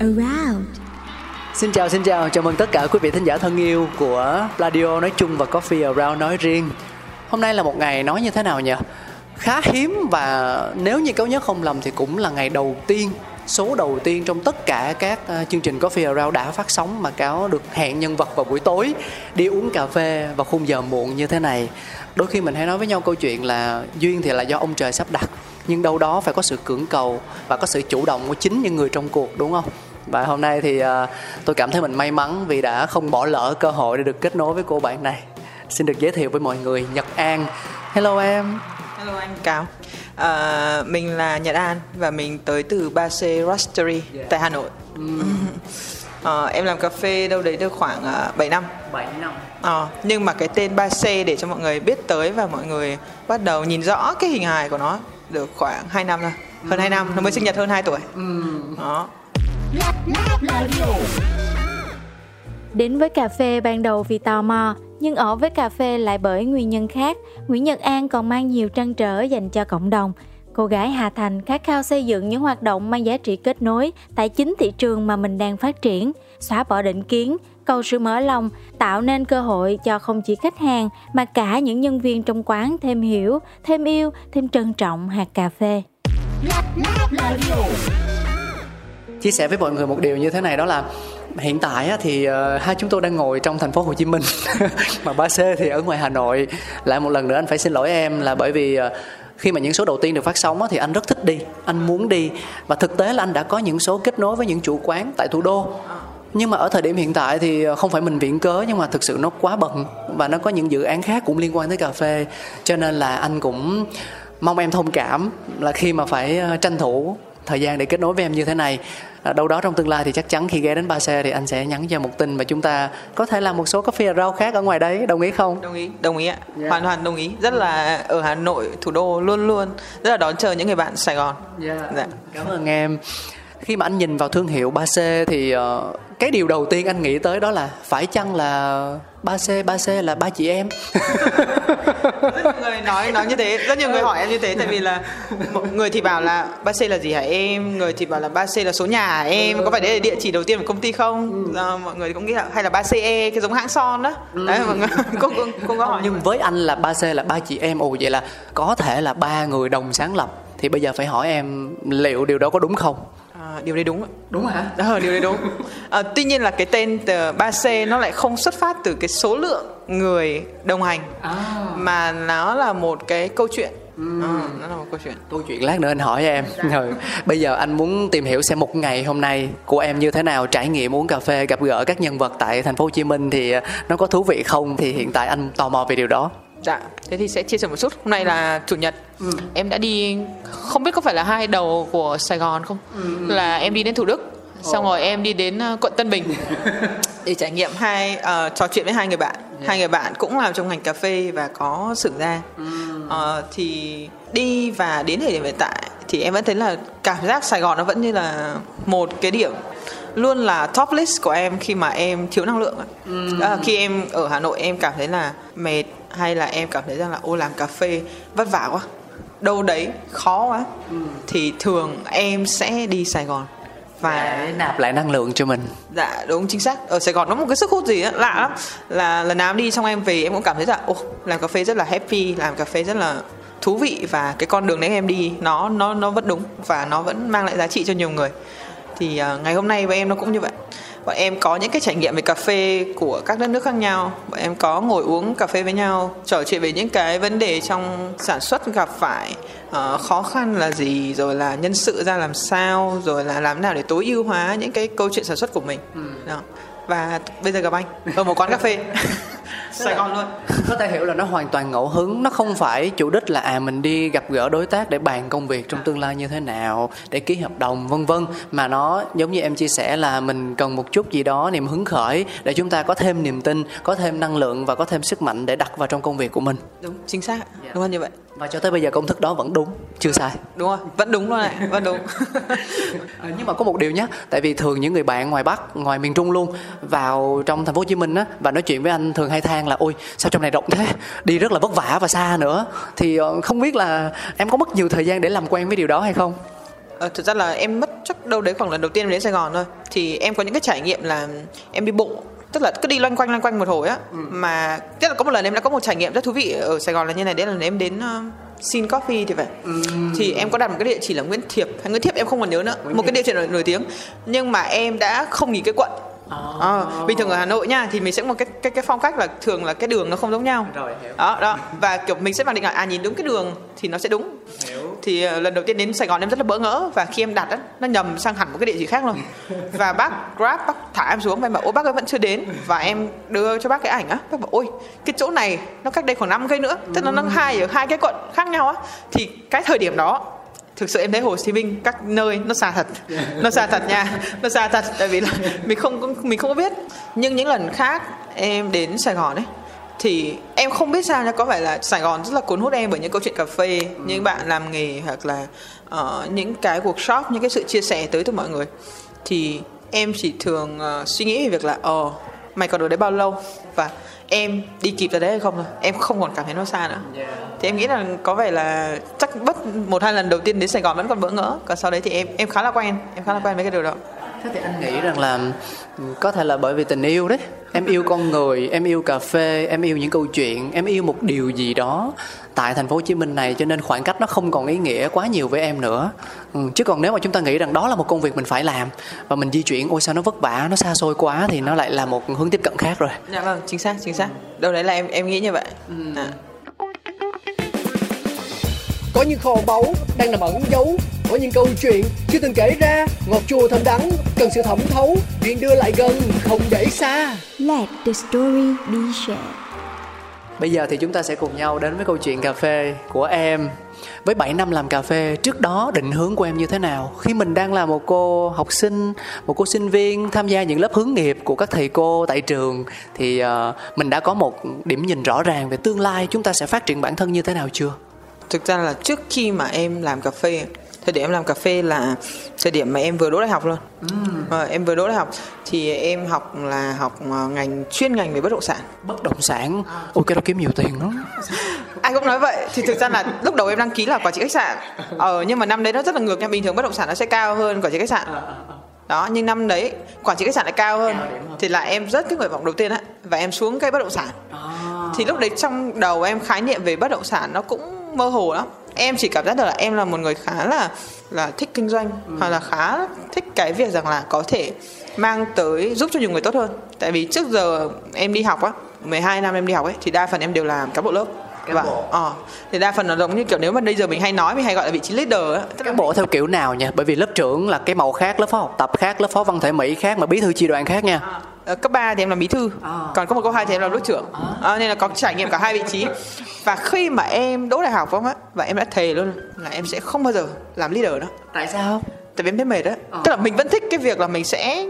around Xin chào xin chào, chào mừng tất cả quý vị thính giả thân yêu của Radio nói chung và Coffee Around nói riêng. Hôm nay là một ngày nói như thế nào nhỉ? Khá hiếm và nếu như cáo nhớ không lầm thì cũng là ngày đầu tiên số đầu tiên trong tất cả các ờ, chương trình Coffee Around đã phát sóng mà cáo được hẹn nhân vật vào buổi tối đi uống cà phê vào khung giờ muộn như thế này. Đôi khi mình hay nói với nhau câu chuyện là duyên thì là do ông trời sắp đặt nhưng đâu đó phải có sự cưỡng cầu và có sự chủ động của chính những người trong cuộc đúng không? Và hôm nay thì à, tôi cảm thấy mình may mắn vì đã không bỏ lỡ cơ hội để được kết nối với cô bạn này. Xin được giới thiệu với mọi người nhật an. Hello em. Hello anh Cáo à, Mình là Nhật An và mình tới từ 3C Roastery tại Hà Nội. Ờ, Em làm cà phê đâu đấy được khoảng uh, 7 năm. 7 năm. Ờ, Nhưng mà cái tên 3C để cho mọi người biết tới và mọi người bắt đầu nhìn rõ cái hình hài của nó được khoảng 2 năm rồi Hơn 2 năm, nó mới sinh nhật hơn 2 tuổi. Đó Đến với cà phê ban đầu vì tò mò, nhưng ở với cà phê lại bởi nguyên nhân khác. Nguyễn Nhật An còn mang nhiều trăn trở dành cho cộng đồng. Cô gái Hà Thành khát khao xây dựng những hoạt động mang giá trị kết nối tại chính thị trường mà mình đang phát triển, xóa bỏ định kiến, cầu sự mở lòng, tạo nên cơ hội cho không chỉ khách hàng mà cả những nhân viên trong quán thêm hiểu, thêm yêu, thêm trân trọng hạt cà phê chia sẻ với mọi người một điều như thế này, đó là hiện tại thì ờ, hai chúng tôi đang ngồi trong thành phố Hồ Chí Minh. Mà ba C thì ở ngoài Hà Nội. Lại một lần nữa anh phải xin lỗi em là bởi vì ờ, khi mà những số đầu tiên được phát sóng thì anh rất thích đi, anh muốn đi. Và thực tế là anh đã có những số kết nối với những chủ quán tại thủ đô. Nhưng mà ở thời điểm hiện tại thì ờ, không phải mình viện cớ, nhưng mà thực sự nó quá bận và nó có những dự án khác cũng liên quan tới cà phê. Cho nên là anh cũng mong em thông cảm là khi mà phải tranh thủ thời gian để kết nối với em như thế này. À, đâu đó trong tương lai thì chắc chắn khi ghé đến ba xe thì anh sẽ nhắn cho một tin và chúng ta có thể làm một số coffee rau khác ở ngoài đấy. Đồng ý không? Đồng ý đồng ý ạ. Hoàn toàn đồng ý. Rất là ở Hà Nội thủ đô luôn luôn. Rất là đón chờ những người bạn Sài Gòn. Dạ. cảm ơn em khi mà anh nhìn vào thương hiệu 3C thì ờ, cái điều đầu tiên anh nghĩ tới đó là phải chăng là 3C 3C là ba chị em? Rất nhiều người nói nói như thế rất nhiều người hỏi em như thế tại vì là người thì bảo là ba c là gì hả em? Người thì bảo là ba c là số nhà hả em? Có phải đấy là địa chỉ đầu tiên của công ty không? À, mọi người cũng nghĩ là hay là ba ce cái giống hãng son đó. Đấy mọi người cũng, cũng, cũng có hỏi. Nhưng với anh là 3C là ba chị em ồ vậy là có thể là ba người đồng sáng lập. Thì bây giờ phải hỏi em liệu điều đó có đúng không À, điều đấy đúng ạ. đúng hả Ờ, điều đấy đúng. À, tuy nhiên là cái tên từ 3C nó lại không xuất phát từ cái số lượng người đồng hành À. mà nó là một cái câu chuyện. Ờ, nó là một câu chuyện. câu chuyện lát nữa anh hỏi em rồi bây giờ anh muốn tìm hiểu xem một ngày hôm nay của em như thế nào trải nghiệm uống cà phê gặp gỡ các nhân vật tại thành phố Hồ Chí Minh thì ờ, nó có thú vị không thì hiện tại anh tò mò về điều đó Dạ, thế thì sẽ chia sẻ một chút. Hôm nay là chủ nhật. Em đã đi không biết có phải là hai đầu của Sài Gòn không? Là em đi đến Thủ Đức, xong rồi em đi đến ờ, quận Tân Bình để trải nghiệm hai ờ, trò chuyện với hai người bạn. Hai người bạn cũng làm trong ngành cà phê và có xưởng ra. Ờ, thì đi và đến thời điểm hiện tại thì em vẫn thấy là cảm giác Sài Gòn nó vẫn như là một cái điểm luôn là top list của em khi mà em thiếu năng lượng. Đó là khi em ở Hà Nội em cảm thấy là mệt hay là em cảm thấy rằng là ô làm cà phê vất vả quá đâu đấy khó quá. Thì thường em sẽ đi Sài Gòn và để nạp lại năng lượng cho mình. Dạ đúng chính xác. Ở Sài Gòn nó một cái sức hút gì á lạ lắm. Là lần nào em đi xong em về em cũng cảm thấy là ô làm cà phê rất là happy làm cà phê rất là thú vị. Và cái con đường đấy em đi nó nó nó vẫn đúng và nó vẫn mang lại giá trị cho nhiều người. Thì à, ngày hôm nay với em nó cũng như vậy bọn em có những cái trải nghiệm về cà phê của các đất nước khác nhau. Bọn em có ngồi uống cà phê với nhau trò chuyện về những cái vấn đề trong sản xuất gặp phải uh, khó khăn là gì rồi là nhân sự ra làm sao rồi là làm nào để tối ưu hóa những cái câu chuyện sản xuất của mình. Ừ. đó. Và bây giờ gặp anh ở một quán cà phê Sài Gòn luôn. có thể hiểu là nó hoàn toàn ngẫu hứng. Nó không phải chủ đích là à mình đi gặp gỡ đối tác để bàn công việc trong tương lai như thế nào để ký hợp đồng vân vân. Mà nó giống như em chia sẻ là mình cần một chút gì đó niềm hứng khởi để chúng ta có thêm niềm tin có thêm năng lượng và có thêm sức mạnh để đặt vào trong công việc của mình. Đúng chính xác. Yeah. đúng như vậy và cho tới bây giờ công thức đó vẫn đúng chưa sai. Đúng rồi vẫn đúng luôn này vẫn đúng. À, nhưng mà có một điều nhé tại vì thường những người bạn ngoài bắc ngoài miền trung luôn vào trong thành phố hồ chí minh á và nói chuyện với anh thường hay than là ôi sao trong này rộng thế? Đi rất là vất vả và xa nữa. Thì ờ, không biết là em có mất nhiều thời gian để làm quen với điều đó hay không? Ờ, thực ra là em mất chắc đâu đấy khoảng lần đầu tiên em đến Sài Gòn thôi. Thì em có những cái trải nghiệm là em đi bộ tức là cứ đi loanh quanh loanh quanh một hồi á ừ. mà tức là có một lần em đã có một trải nghiệm rất thú vị ở Sài Gòn là như này đấy là em đến uh, Sin Coffee thì phải ừ. thì em có đặt một cái địa chỉ là Nguyễn Thiệp hay Nguyễn Thiệp em không còn nhớ nữa Nguyễn một Thiệp. cái địa chỉ nổi, nổi tiếng nhưng mà em đã không nghĩ cái quận À, bình thường ở Hà Nội nha thì mình sẽ có một cái cái cái phong cách là thường là cái đường nó không giống nhau. Rồi, hiểu. Đó đó và kiểu mình sẽ mặc định là à nhìn đúng cái đường thì nó sẽ đúng. Hiểu. Thì uh, lần đầu tiên đến Sài Gòn em rất là bỡ ngỡ và khi em đặt á nó nhầm sang hẳn một cái địa chỉ khác luôn. và bác Grab bác thả em xuống và em bảo ôi bác ấy vẫn chưa đến và em đưa cho bác cái ảnh á bác bảo ôi cái chỗ này nó cách đây khoảng 5 cây nữa tức là nó hai ở hai cái quận khác nhau á thì cái thời điểm đó thực sự em thấy Hồ Chí Minh các nơi nó xa thật. Nó xa thật nha. Nó xa thật tại vì là mình không mình không có biết. Nhưng những lần khác em đến Sài Gòn ấy thì em không biết sao nha. Có phải là Sài Gòn rất là cuốn hút em bởi những câu chuyện cà phê ừ. những bạn làm nghề hoặc là uh, những cái workshop những cái sự chia sẻ tới từ mọi người. Thì em chỉ thường uh, suy nghĩ về việc là ờ uh, mày còn ở đấy bao lâu? Và em đi kịp tới đấy hay không thôi? Em không còn cảm thấy nó xa nữa. Yeah. thì em nghĩ là có vẻ là chắc bất một hai lần đầu tiên đến Sài Gòn vẫn còn bỡ ngỡ. Còn sau đấy thì em em khá là quen. Em khá là quen với cái điều đó thế thì anh nghĩ rằng là có thể là bởi vì tình yêu đấy. Em yêu con người em yêu cà phê em yêu những câu chuyện em yêu một điều gì đó tại thành phố Hồ Chí Minh này cho nên khoảng cách nó không còn ý nghĩa quá nhiều với em nữa. Ừ, chứ còn nếu mà chúng ta nghĩ rằng đó là một công việc mình phải làm và mình di chuyển ôi sao nó vất vả nó xa xôi quá thì nó lại là một hướng tiếp cận khác rồi. Dạ vâng chính xác chính xác. Đâu đấy là em em nghĩ như vậy. Ừ. à. Có những kho báu đang nằm ẩn giấu có những câu chuyện chưa từng kể ra ngọt chua thơm đắng cần sự thẩm thấu chuyện đưa lại gần không để xa let the story be shared Bây giờ thì chúng ta sẽ cùng nhau đến với câu chuyện cà phê của em. Với 7 năm làm cà phê, trước đó định hướng của em như thế nào? Khi mình đang là một cô học sinh, một cô sinh viên tham gia những lớp hướng nghiệp của các thầy cô tại trường thì uh, mình đã có một điểm nhìn rõ ràng về tương lai chúng ta sẽ phát triển bản thân như thế nào chưa? Thực ra là trước khi mà em làm cà phê thời điểm em làm cà phê là thời điểm mà em vừa đỗ đại học luôn. Ừ. à, em vừa đỗ đại học thì em học là học ờ, ngành chuyên ngành về bất động sản. Bất động sản? Ôi cái đó kiếm nhiều tiền lắm. Ai cũng nói vậy. Thì thực ra là lúc đầu em đăng ký là quản trị khách sạn. Ờ nhưng mà năm đấy nó rất là ngược nha. Bình thường bất động sản nó sẽ cao hơn quản trị khách sạn. Ờ, đó nhưng năm đấy quản trị khách sạn lại cao hơn. Thì là em rất cái nguyện vọng đầu tiên á và em xuống cái bất động sản. Thì lúc đấy trong đầu em khái niệm về bất động sản nó cũng mơ hồ lắm. Em chỉ cảm giác được là em là một người khá là là thích kinh doanh ừ. hoặc là khá thích cái việc rằng là có thể mang tới giúp cho nhiều người tốt hơn. Tại vì trước giờ em đi học á 12 năm em đi học ấy thì đa phần em đều làm cán bộ lớp. Và ờ thì đa phần nó giống như kiểu nếu mà bây giờ mình hay nói mình hay gọi là vị trí leader á cán bộ theo kiểu nào nha bởi vì lớp trưởng là cái màu khác lớp phó học tập khác lớp phó văn thể mỹ khác mà bí thư chi đoàn khác nha. À cấp 3 thì em làm bí thư à. còn cấp một cấp hai thì em làm lớp trưởng. À, nên là có trải nghiệm cả hai vị trí. Và khi mà em đỗ đại học không á và em đã thề luôn là em sẽ không bao giờ làm leader nữa. Tại sao? Tại vì em thấy mệt đó à. tức là mình vẫn thích cái việc là mình sẽ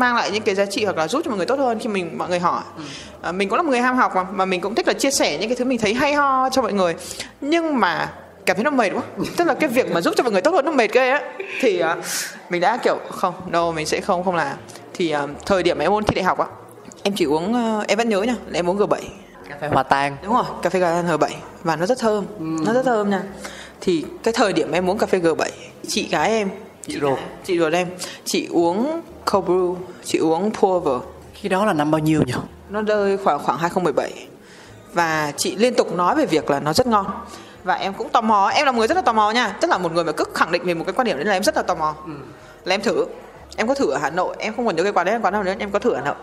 mang lại những cái giá trị hoặc là giúp cho mọi người tốt hơn khi mình mọi người hỏi. Ừ. à, mình cũng là một người ham học mà mà mình cũng thích là chia sẻ những cái thứ mình thấy hay ho cho mọi người. Nhưng mà cảm thấy nó mệt quá. Tức là cái việc mà giúp cho mọi người tốt hơn nó mệt ghê á. Thì uh, mình đã kiểu không đâu no, mình sẽ không không làm thì uh, thời điểm em ôn thi đại học á em chỉ uống uh, em vẫn nhớ nha là em uống G7 cà phê hòa tan. Đúng rồi cà phê hòa tan G7 và nó rất thơm ừ. nó rất thơm nha. Thì cái thời điểm em uống cà phê G7 chị gái em chị ruột. chị ruột em chị uống cold brew chị uống pour khi đó là năm bao nhiêu nhỉ? Nó rơi khoảng khoảng 2017 và chị liên tục nói về việc là nó rất ngon. Và em cũng tò mò em là một người rất là tò mò nha. Tức là một người mà cứ khẳng định về một cái quan điểm đấy là em rất là tò mò. Ừ. là em thử em có thử ở Hà Nội em không còn nhớ cái quán đấy là quán nào nữa em có thử ở Hà Nội.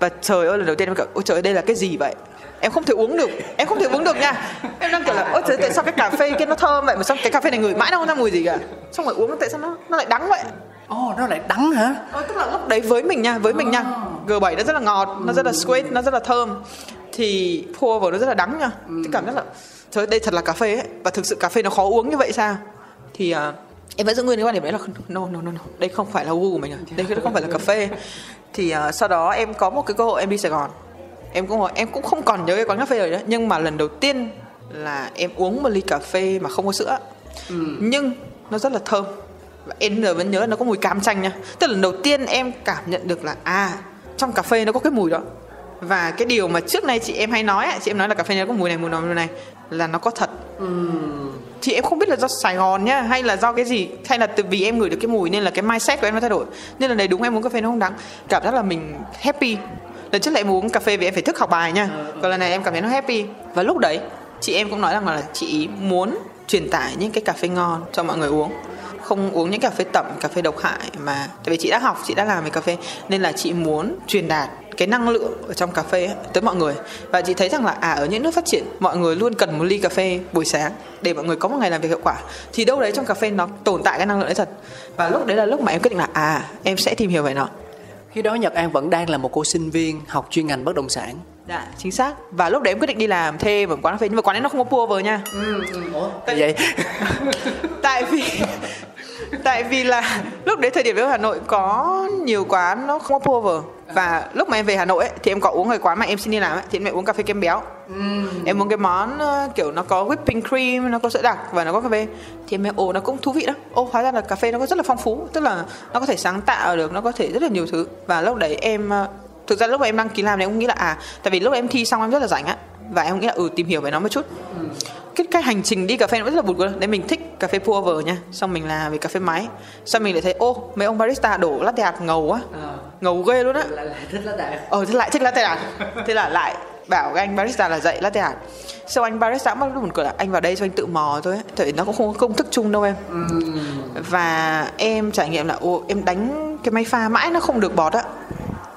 Và trời ơi lần đầu tiên em kiểu ôi trời ơi đây là cái gì vậy? Em không thể uống được em không thể uống được nha. Em đang kiểu là ôi trời tại sao cái cà phê kia nó thơm vậy mà sao cái cà phê này ngửi mãi đâu không ra mùi gì cả? Xong rồi uống tại sao nó nó lại đắng vậy? Ồ nó lại đắng hả? Ờ, tức là lúc đấy với mình nha với mình nha. G7 nó rất là ngọt nó rất là sweet nó rất là thơm. Thì pour vào nó rất là đắng nha. Cái cảm giác là trời đây thật là cà phê ấy. Và thực sự cà phê nó khó uống như vậy sao? Thì à, em vẫn giữ nguyên cái quan điểm đấy là no no no no. Đây không phải là gu của mình rồi. Đây không phải là cà phê. Thì à, sau đó em có một cái cơ hội em đi Sài Gòn. Em cũng em cũng không còn nhớ cái quán cà phê rồi đó nhưng mà lần đầu tiên là em uống một ly cà phê mà không có sữa. Nhưng nó rất là thơm. Và em giờ vẫn nhớ nó có mùi cam chanh nha. Tức là lần đầu tiên em cảm nhận được là à trong cà phê nó có cái mùi đó. Và cái điều mà trước nay chị em hay nói chị em nói là cà phê nó có mùi này mùi này mùi này là nó có thật thì em không biết là do Sài Gòn nhá hay là do cái gì hay là từ vì em ngửi được cái mùi nên là cái mindset của em nó thay đổi. Nên là đấy đúng em uống cà phê nó không đắng. Cảm giác là mình happy. Lần trước lại em uống cà phê vì em phải thức học bài nha. Còn lần này em cảm thấy nó happy. Và lúc đấy chị em cũng nói rằng là chị muốn truyền tải những cái cà phê ngon cho mọi người uống. Không uống những cà phê tẩm cà phê độc hại mà tại vì chị đã học chị đã làm về cà phê. Nên là chị muốn truyền đạt cái năng lượng ở trong cà phê ấy, tới mọi người. Và chị thấy rằng là à ở những nước phát triển mọi người luôn cần một ly cà phê buổi sáng để mọi người có một ngày làm việc hiệu quả. Thì đâu đấy trong cà phê nó tồn tại cái năng lượng đấy thật. Và lúc đấy là lúc mà em quyết định là à em sẽ tìm hiểu về nó. Khi đó Nhật An vẫn đang là một cô sinh viên học chuyên ngành bất động sản. Dạ, chính xác. Và lúc đấy em quyết định đi làm thêm ở quán cà phê nhưng mà quán ấy nó không có pua vờ nha. Tại vậy. tại vì tại vì là lúc đấy thời điểm ở Hà Nội có nhiều quán nó không có vờ và lúc mà em về Hà Nội ấy, thì em có uống cái quán mà em xin đi làm ấy, thì em lại uống cà phê kem béo. Em uống cái món ờ, kiểu nó có whipping cream nó có sữa đặc và nó có cà phê. Thì em ồ nó cũng thú vị đó. Ô hóa ra là cà phê nó có rất là phong phú tức là nó có thể sáng tạo được nó có thể rất là nhiều thứ. Và lúc đấy em ờ, thực ra lúc mà em đăng ký làm thì em cũng nghĩ là à tại vì lúc em thi xong em rất là rảnh á và em nghĩ là ừ tìm hiểu về nó một chút cái cái hành trình đi cà phê nó rất là cười đấy mình thích cà phê pour over nha. Xong mình làm về cà phê máy. Xong mình lại thấy ô mấy ông barista đổ latte art ngầu quá ngầu ghê luôn á. Lại lại thích lá đại ờ thế lại thích latte art thế là lại bảo cái anh barista là dạy latte art sau anh barista cũng buồn cười là anh vào đây cho anh tự mò thôi ấy. tại vì nó cũng không có công thức chung đâu em. Và em trải nghiệm là ô em đánh cái máy pha mãi nó không được bọt á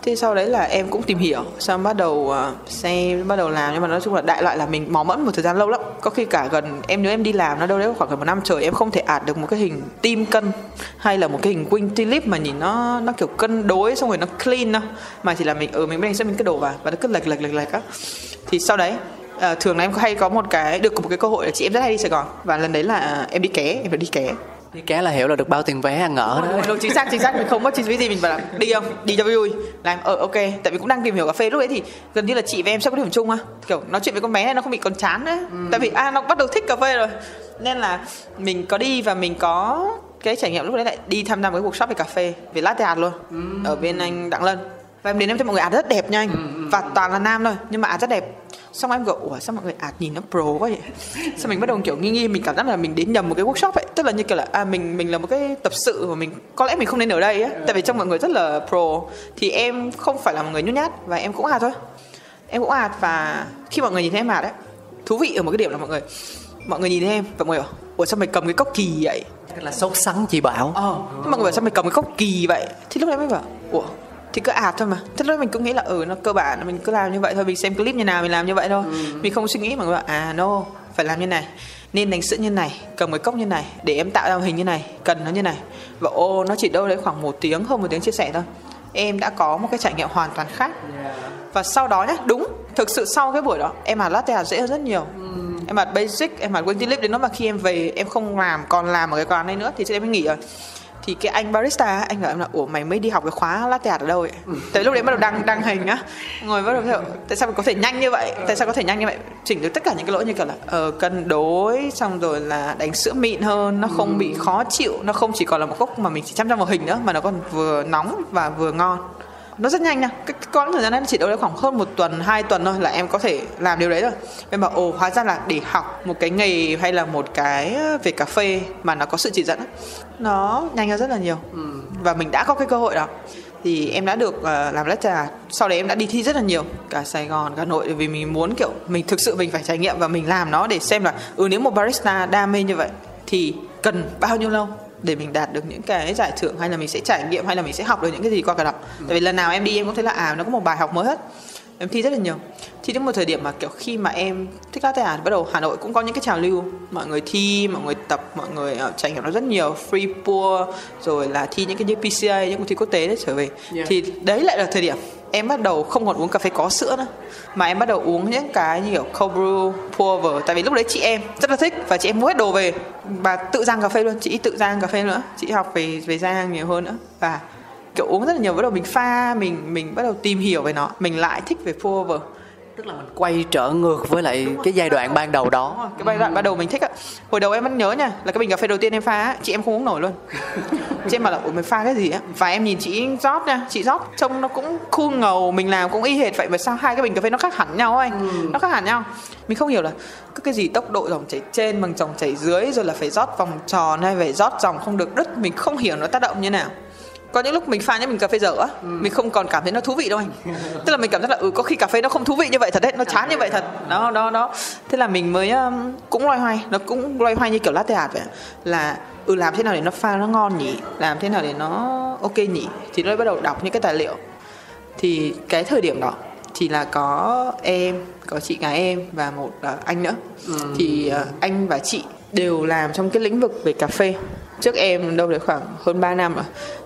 thế sau đấy là em cũng tìm hiểu xong bắt đầu uh, xem bắt đầu làm. Nhưng mà nói chung là đại loại là mình mò mẫm một thời gian lâu lắm. Có khi cả gần em nhớ em đi làm nó đâu đấy khoảng gần một năm trời em không thể ạt được một cái hình tim cân hay là một cái hình quinh tulip mà nhìn nó nó kiểu cân đối xong rồi nó clean đâu mà chỉ là mình ở ừ, mình bên sẽ mình cứ đổ vào và nó cứ lệch lệch lệch lệch á. Thì sau đấy à, thường là em hay có một cái được một cái cơ hội là chị em rất hay đi Sài Gòn. Và lần đấy là à, em đi ké em phải đi ké đi cá là hiểu là được bao tiền vé ăn ở đó Đúng, chính xác chính xác. Mình không có chi phí gì mình bảo là đi không? Đi cho vui làm ờ ok. Tại vì cũng đang tìm hiểu cà phê lúc đấy thì gần như là chị và em sẽ có điểm chung á. Kiểu nói chuyện với con bé này nó không bị còn chán nữa tại vì à nó bắt đầu thích cà phê rồi. Nên là mình có đi và mình có cái trải nghiệm lúc đấy lại đi tham gia một cái workshop về cà phê về latte art luôn ở bên anh Đặng Lân và em đến em thấy mọi người art rất đẹp nha anh. Và toàn là nam thôi nhưng mà art rất đẹp. Xong em kiểu ủa sao mọi người art nhìn nó pro quá vậy? Sao mình bắt đầu kiểu nghi nghi mình cảm giác là mình đến nhầm một cái workshop ấy. Tức là như kiểu là à mình mình là một cái tập sự mà mình có lẽ mình không nên ở đây á. Tại vì trong mọi người rất là pro. Thì em không phải là một người nhút nhát và em cũng art thôi. Em cũng art và khi mọi người nhìn thấy em art ấy thú vị ở một cái điểm là mọi người mọi người nhìn thấy em và mọi người bảo ủa sao mày cầm cái cốc kỳ vậy? Là sốt sắng chị bảo. Ờ thế mọi người bảo sao mày cầm cái cốc kỳ vậy? Thì lúc đấy mới bảo ủa thì cứ ạt thôi mà. Thế đấy mình cũng nghĩ là ừ nó cơ bản mình cứ làm như vậy thôi mình xem clip như nào mình làm như vậy thôi. Mình không suy nghĩ mà người bảo à no phải làm như này nên đánh sữa như này cầm cái cốc như này để em tạo ra hình như này cần nó như này. Và ô nó chỉ đâu đấy khoảng một tiếng hơn một tiếng chia sẻ thôi. Em đã có một cái trải nghiệm hoàn toàn khác. Và sau đó nhé đúng thực sự sau cái buổi đó em art latte art dễ hơn rất nhiều. Em art basic em art wing lip đến nó mà khi em về em không làm còn làm ở cái quán này nữa thì sẽ em mới nghỉ rồi thì cái anh barista anh bảo em là ủa mày mới đi học cái khóa latte art ở đâu vậy tới lúc đấy bắt đầu đăng đăng hình á. Ngồi bắt đầu theo tại sao mình có thể nhanh như vậy? Tại sao có thể nhanh như vậy? Chỉnh được tất cả những cái lỗi như kiểu là ờ, cân đối xong rồi là đánh sữa mịn hơn nó không bị khó chịu nó không chỉ còn là một cốc mà mình chỉ chăm chăm vào hình nữa mà nó còn vừa nóng và vừa ngon. Nó rất nhanh nha. Cái, cái quãng thời gian đấy chỉ đâu đấy khoảng hơn một tuần hai tuần thôi là em có thể làm điều đấy rồi. Em bảo ồ hóa ra là để học một cái nghề hay là một cái ờ, về cà phê mà nó có sự chỉ dẫn nó nhanh hơn rất là nhiều. Và mình đã có cái cơ hội đó. Thì em đã được uh, làm lát trà. Sau đấy em đã đi thi rất là nhiều cả Sài Gòn cả Hà Nội vì mình muốn kiểu mình thực sự mình phải trải nghiệm và mình làm nó để xem là ừ nếu một barista đam mê như vậy thì cần bao nhiêu lâu để mình đạt được những cái giải thưởng hay là mình sẽ trải nghiệm hay là mình sẽ học được những cái gì qua cả đọc tại vì lần nào em đi em cũng thấy là à nó có một bài học mới hết em thi rất là nhiều. Thi đến một thời điểm mà kiểu khi mà em thích latte art bắt đầu Hà Nội cũng có những cái trào lưu. Mọi người thi mọi người tập mọi người uh, trải nghiệm nó rất nhiều. Free pour rồi là thi những cái như PCA những cuộc thi quốc tế để trở về. Yeah. thì đấy lại là thời điểm em bắt đầu không còn uống cà phê có sữa nữa. Mà em bắt đầu uống những cái như kiểu cold brew pour over tại vì lúc đấy chị em rất là thích và chị em mua hết đồ về. Và tự rang cà phê luôn chị tự rang cà phê nữa. Chị học về về rang nhiều hơn nữa. Và kiểu uống rất là nhiều bắt đầu mình pha mình mình bắt đầu tìm hiểu về nó mình lại thích về pour over tức là mình quay trở ngược với lại cái giai đoạn ban đầu đó. Cái giai đoạn ban đầu mình thích á. Hồi đầu em vẫn nhớ nha là cái bình cà phê đầu tiên em pha á chị em không uống nổi luôn. Chị em bảo là ủa mày pha cái gì á? Và em nhìn chị rót nha chị rót trông nó cũng cool ngầu mình làm cũng y hệt vậy mà sao hai cái bình cà phê nó khác hẳn nhau anh nó khác hẳn nhau. Mình không hiểu là cứ cái gì tốc độ dòng chảy trên bằng dòng chảy dưới rồi là phải rót vòng tròn hay phải rót dòng không được đứt mình không hiểu nó tác động như nào có những lúc mình pha những bình cà phê dở á mình không còn cảm thấy nó thú vị đâu anh. Tức là mình cảm giác là ừ có khi cà phê nó không thú vị như vậy thật đấy nó chán như vậy thật. Đó đó đó. Thế là mình mới um, cũng loay hoay nó cũng loay hoay như kiểu latte art vậy là ừ làm thế nào để nó pha nó ngon nhỉ? Làm thế nào để nó ok nhỉ? Thì nó bắt đầu đọc những cái tài liệu. Thì cái thời điểm đó thì là có em có chị gái em và một ờ, anh nữa. Thì ờ, anh và chị đều làm trong cái lĩnh vực về cà phê. Trước em đâu đấy khoảng hơn 3 năm rồi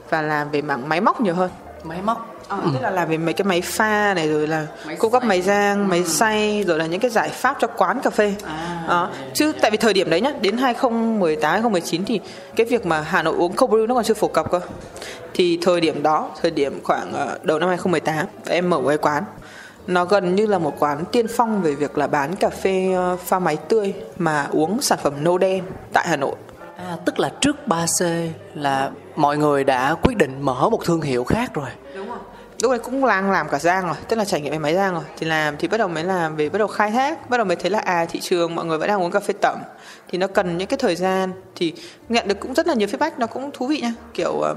và làm về mảng máy móc nhiều hơn máy móc Ờ, tức là làm về mấy cái máy pha này rồi là Máy cung cấp máy rang, máy xay rồi là những cái giải pháp cho quán cà phê. À. Đó. Chứ tại vì thời điểm đấy nhá, đến 2018 2019 thì cái việc mà Hà Nội uống cold brew nó còn chưa phổ cập cơ. Thì thời điểm đó, thời điểm khoảng ờ, đầu năm 2018 em mở cái quán nó gần như là một quán tiên phong về việc là bán cà phê ờ, pha máy tươi mà uống sản phẩm nâu đen tại Hà Nội. à, tức là trước 3C là mọi người đã quyết định mở một thương hiệu khác rồi. Đúng rồi. Lúc này cũng đang làm cả giang rồi, tức là trải nghiệm về máy giang rồi. Thì làm, thì bắt đầu mới làm về bắt đầu khai thác, bắt đầu mới thấy là à thị trường mọi người vẫn đang uống cà phê tẩm. Thì nó cần những cái thời gian, thì nhận được cũng rất là nhiều feedback, nó cũng thú vị nha. Kiểu ờ,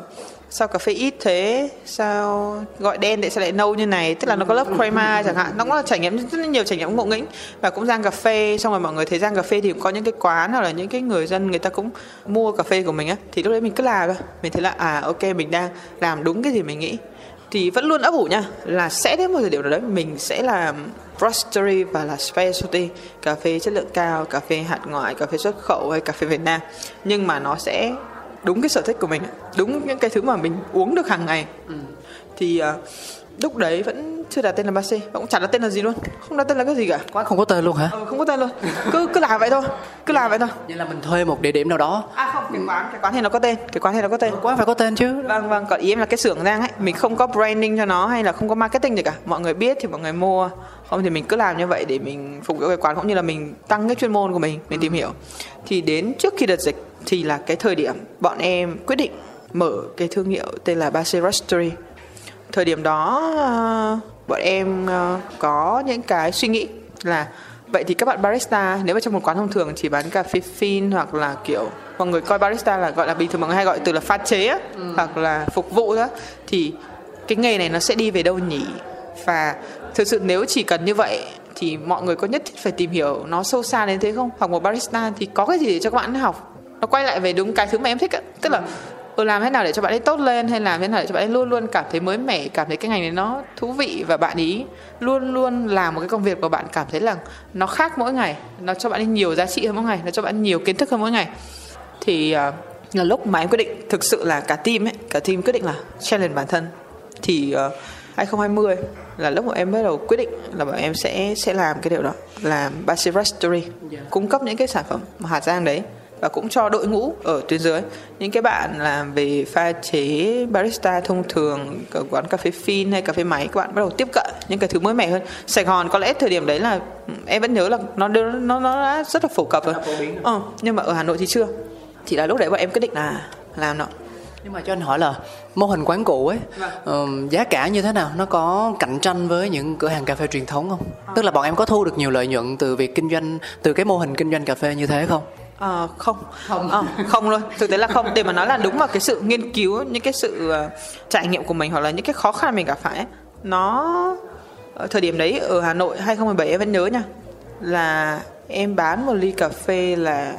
sao cà phê ít thế? Sao gọi đen tại sao lại nâu như này? Tức là nó có lớp crema chẳng hạn. Nó cũng là trải nghiệm, rất nhiều trải nghiệm ngộ nghĩnh. Và cũng rang cà phê, xong rồi mọi người thấy rang cà phê thì cũng có những cái quán hoặc là những cái người dân, người ta cũng mua cà phê của mình á. Thì lúc đấy mình cứ làm thôi. Mình thấy là à ok, mình đang làm đúng cái gì mình nghĩ. Thì vẫn luôn ấp ủ nha, là sẽ đến một thời điểm nào đấy mình sẽ làm roastery và là specialty. Cà phê chất lượng cao, cà phê hạt ngoại, cà phê xuất khẩu hay cà phê Việt Nam. Nhưng mà nó sẽ đúng cái sở thích của mình đúng những cái thứ mà mình uống được hàng ngày. Thì uh, lúc đấy vẫn chưa đặt tên là Base và cũng chẳng đặt tên là gì luôn không đặt tên là cái gì cả. Quán không có tên luôn hả? Ờ, không có tên luôn. Cứ cứ làm vậy thôi cứ làm vậy thôi. Vậy là mình thuê một địa điểm nào đó. À không cái quán cái quán thì nó có tên cái quán thì nó có tên. Quán phải có tên chứ. Vâng vâng, còn ý em là cái xưởng rang ấy, mình không có branding cho nó hay là không có marketing gì cả. Mọi người biết thì mọi người mua, không thì mình cứ làm như vậy để mình phục vụ cái quán cũng như là mình tăng cái chuyên môn của mình, mình tìm hiểu. Thì đến trước khi đợt dịch thì là cái thời điểm bọn em quyết định mở cái thương hiệu tên là Base Roastery. Thời điểm đó ờ, bọn em ờ, có những cái suy nghĩ là vậy thì các bạn barista nếu mà trong một quán thông thường chỉ bán cà phê phin hoặc là kiểu mọi người coi barista là gọi là bình thường mọi người hay gọi từ là pha chế á, hoặc là phục vụ đó thì cái nghề này nó sẽ đi về đâu nhỉ? Và thực sự nếu chỉ cần như vậy thì mọi người có nhất thiết phải tìm hiểu nó sâu xa đến thế không? Hoặc một barista thì có cái gì để cho các bạn học nó quay lại về đúng cái thứ mà em thích á. Tức là ừ, làm thế nào để cho bạn ấy tốt lên hay làm thế nào để cho bạn ấy luôn luôn cảm thấy mới mẻ cảm thấy cái ngành này nó thú vị và bạn ấy luôn luôn làm một cái công việc mà bạn cảm thấy là nó khác mỗi ngày nó cho bạn ấy nhiều giá trị hơn mỗi ngày nó cho bạn nhiều kiến thức hơn mỗi ngày. Thì uh, là lúc mà em quyết định thực sự là cả team ấy cả team quyết định là challenge bản thân thì uh, 2020 là lúc mà em bắt đầu quyết định là bọn em sẽ sẽ làm cái điều đó làm Basil Roastery cung cấp những cái sản phẩm hạt rang đấy và cũng cho đội ngũ ở tuyến dưới. Những cái bạn làm về pha chế barista thông thường ở quán cà phê phin hay cà phê máy các bạn bắt đầu tiếp cận những cái thứ mới mẻ hơn. Sài Gòn có lẽ thời điểm đấy là ừ, em vẫn nhớ là nó nó nó đã rất là phổ cập rồi. Ờ, nhưng mà ở Hà Nội thì chưa. Thì là lúc đấy bọn em quyết định là làm nó nhưng mà cho anh hỏi là mô hình quán cũ ấy ừm, giá cả như thế nào? Nó có cạnh tranh với những cửa hàng cà phê truyền thống không? Tức là bọn em có thu được nhiều lợi nhuận từ việc kinh doanh từ cái mô hình kinh doanh cà phê như thế không Ờ, không. Không. Không luôn. Thực tế là không. Để mà nói là đúng vào cái sự nghiên cứu những cái sự ờ, trải nghiệm của mình hoặc là những cái khó khăn mình gặp phải ấy, nó ở thời điểm đấy ở Hà Nội 2017 em vẫn nhớ nha là em bán một ly cà phê là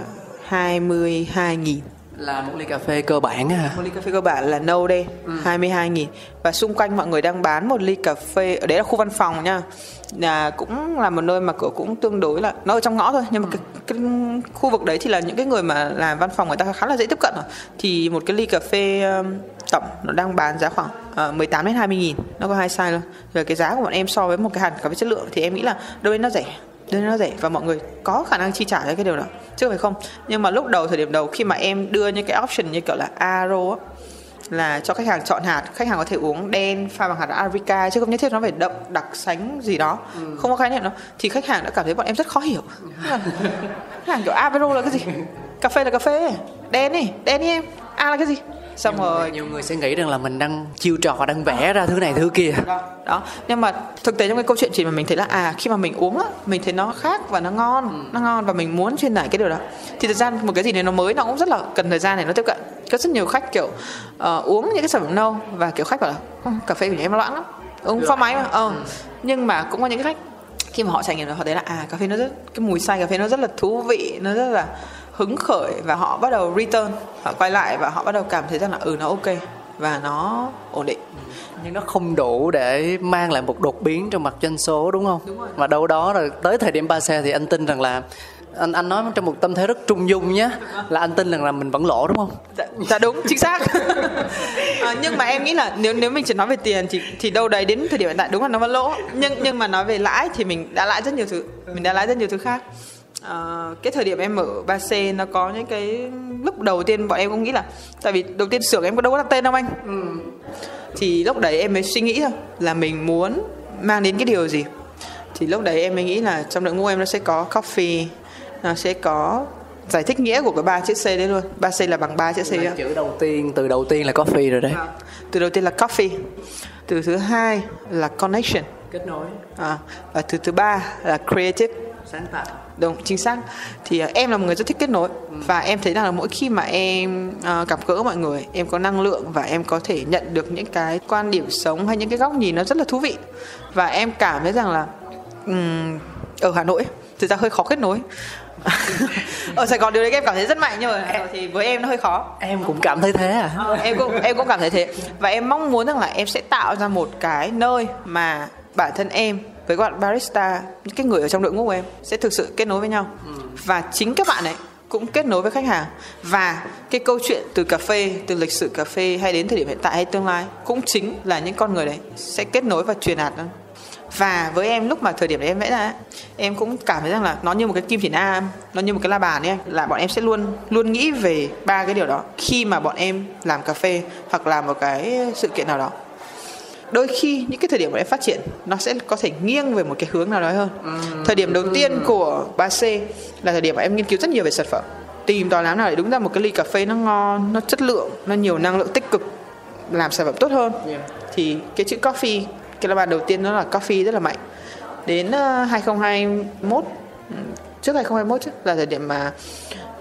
22 nghìn là một ly cà phê cơ bản hả? Một ly cà phê cơ bản là nâu đen Ừ. 22 nghìn. Và xung quanh mọi người đang bán một ly cà phê ở đấy là khu văn phòng nha. Là cũng là một nơi mà cửa cũng tương đối là nó ở trong ngõ thôi nhưng mà Ừ. cái, cái khu vực đấy thì là những cái người mà làm văn phòng người ta khá là dễ tiếp cận rồi. Thì một cái ly cà phê tổng nó đang bán giá khoảng uh, 18 đến 20 nghìn. Nó có hai size luôn rồi cái giá của bọn em so với một cái hạt cà phê chất lượng thì em nghĩ là đâu đấy nó rẻ đấy nó rẻ và mọi người có khả năng chi trả cho cái điều đó. Chứ không phải không. Nhưng mà lúc đầu thời điểm đầu khi mà em đưa những cái option như kiểu là aro là cho khách hàng chọn hạt khách hàng có thể uống đen pha bằng hạt arabica chứ không nhất thiết nó phải đậm đặc sánh gì đó. Không có khái niệm đó thì khách hàng đã cảm thấy bọn em rất khó hiểu. Khách hàng kiểu apero là cái gì? Cà phê là cà phê. Đen đi đen đi em. A là cái gì xong rồi nhiều người sẽ nghĩ rằng là mình đang chiêu trò đang vẽ ra thứ này thứ kia. Đó, đó. Nhưng mà thực tế trong cái câu chuyện chỉ mà mình thấy là à khi mà mình uống á mình thấy nó khác và nó ngon nó ngon và mình muốn truyền tải cái điều đó. Thì thực ra một cái gì đấy nó mới nó cũng rất là cần thời gian để nó tiếp cận. Có rất nhiều khách kiểu ờ, uống những cái sản phẩm nâu và kiểu khách bảo là "Ừ, cà phê của nhà em loãng lắm uống pha máy mà. ờ. Nhưng mà cũng có những cái khách khi mà họ trải nghiệm rồi họ thấy là à cà phê nó rất cái mùi say cà phê nó rất là thú vị nó rất là hứng khởi và họ bắt đầu return. Họ quay lại và họ bắt đầu cảm thấy rằng là ừ nó ok và nó ổn định. Nhưng nó không đủ để mang lại một đột biến trong mặt doanh số đúng không? Đúng rồi. và đâu đó rồi tới thời điểm ba xe thì anh tin rằng là anh anh nói trong một tâm thế rất trung dung nhé là anh tin rằng là mình vẫn lỗ đúng không? Dạ, dạ đúng chính xác. À, nhưng mà em nghĩ là nếu nếu mình chỉ nói về tiền thì thì đâu đấy đến thời điểm hiện tại đúng là nó vẫn lỗ. Nhưng nhưng mà nói về lãi thì mình đã lãi rất nhiều thứ mình đã lãi rất nhiều thứ khác à, cái thời điểm em ở ba c nó có những cái lúc đầu tiên bọn em cũng nghĩ là tại vì đầu tiên xưởng em có đâu có đặt tên đâu anh. Thì lúc đấy em mới suy nghĩ thôi là mình muốn mang đến cái điều gì? Thì lúc đấy em mới nghĩ là trong đội ngũ em nó sẽ có coffee nó sẽ có giải thích nghĩa của cái ba chữ C đấy luôn. Ba C là bằng ba chữ C chữ đầu tiên từ đầu tiên là coffee rồi đấy. Từ đầu tiên là coffee từ thứ hai là connection. Kết nối. À, và từ thứ ba là creative. Sáng tạo đúng chính xác. Thì à, em là một người rất thích kết nối và em thấy rằng là mỗi khi mà em à, gặp gỡ mọi người em có năng lượng và em có thể nhận được những cái quan điểm sống hay những cái góc nhìn nó rất là thú vị. Và em cảm thấy rằng là ừm, ở Hà Nội thực ra hơi khó kết nối. Ở Sài Gòn điều đấy em cảm thấy rất mạnh nhưng mà thì với em nó hơi khó. Em cũng cảm thấy thế à. Ờ, em cũng em cũng cảm thấy thế. Và em mong muốn rằng là em sẽ tạo ra một cái nơi mà bản thân em với các bạn barista những cái người ở trong đội ngũ của em sẽ thực sự kết nối với nhau. Và chính các bạn ấy cũng kết nối với khách hàng. Và cái câu chuyện từ cà phê từ lịch sử cà phê hay đến thời điểm hiện tại hay tương lai cũng chính là những con người đấy sẽ kết nối và truyền đạt và với em lúc mà thời điểm đấy em vẽ ra em cũng cảm thấy rằng là nó như một cái kim chỉ nam nó như một cái la bàn ấy là bọn em sẽ luôn luôn nghĩ về ba cái điều đó. Khi mà bọn em làm cà phê hoặc làm một cái sự kiện nào đó đôi khi những cái thời điểm bọn em phát triển nó sẽ có thể nghiêng về một cái hướng nào đó hơn. Thời điểm đầu tiên của 3C là thời điểm mà em nghiên cứu rất nhiều về sản phẩm. Tìm tòi làm nào để đúng ra một cái ly cà phê nó ngon nó chất lượng nó nhiều năng lượng tích cực làm sản phẩm tốt hơn. Thì cái chữ coffee cái là bàn đầu tiên nó là coffee rất là mạnh. Đến uh, 2021 ừ, trước 2021 chứ là thời điểm mà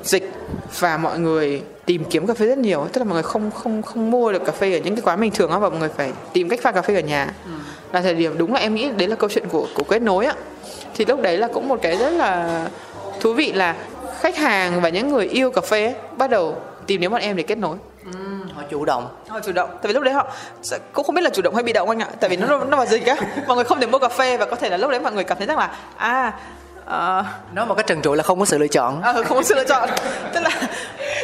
dịch và mọi người tìm kiếm cà phê rất nhiều tức là mọi người không không không mua được cà phê ở những cái quán bình thường á và mọi người phải tìm cách pha cà phê ở nhà. Là thời điểm đúng là em nghĩ đấy là câu chuyện của của kết nối á. Thì lúc đấy là cũng một cái rất là thú vị là khách hàng và những người yêu cà phê ấy, bắt đầu tìm đến bọn em để kết nối. Họ chủ động. Họ chủ động. Tại vì lúc đấy họ sẽ- cũng không biết là chủ động hay bị động anh ạ. Tại vì nó nó vào dịch á. Mọi người không thể mua cà phê và có thể là lúc đấy mọi người cảm thấy rằng là à ờ, nói một cách trần trụi là không có sự lựa chọn. Ờ, không có sự lựa chọn. Tức là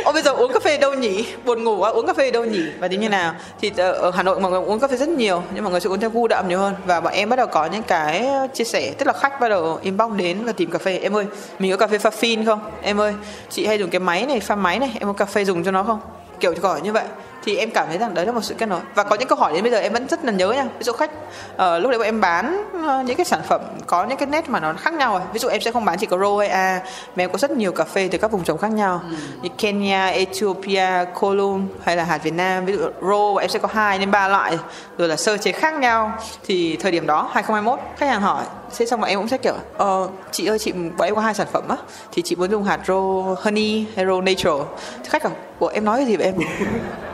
ô bây giờ uống cà phê đâu nhỉ? Buồn ngủ quá uống cà phê đâu nhỉ? Và thì như nào? Thì ờ, ở Hà Nội mọi người uống cà phê rất nhiều nhưng mọi người sẽ uống theo gu đậm nhiều hơn. Và bọn em bắt đầu có những cái chia sẻ. Tức là khách bắt đầu inbox đến và tìm cà phê. Em ơi mình có cà phê pha phin không? Em ơi chị hay dùng cái máy này pha máy này. Em có cà phê dùng cho nó không? Kiểu gọi như vậy thì em cảm thấy rằng đấy là một sự kết nối. Và có những câu hỏi đến bây giờ em vẫn rất là nhớ nha. Ví dụ khách ờ, lúc đấy bọn em bán ờ, những cái sản phẩm có những cái nét mà nó khác nhau rồi ví dụ em sẽ không bán chỉ có row hay a mà em có rất nhiều cà phê từ các vùng trồng khác nhau. Như Kenya, Ethiopia, Cologne hay là hạt Việt Nam. Ví dụ row em sẽ có hai đến ba loại rồi là sơ chế khác nhau. Thì thời điểm đó 2021 khách hàng hỏi thế xong bọn em cũng sẽ kiểu ờ, chị ơi chị bọn em có hai sản phẩm á thì chị muốn dùng hạt row honey hay row natural. Thì khách bảo ủa em nói cái gì vậy em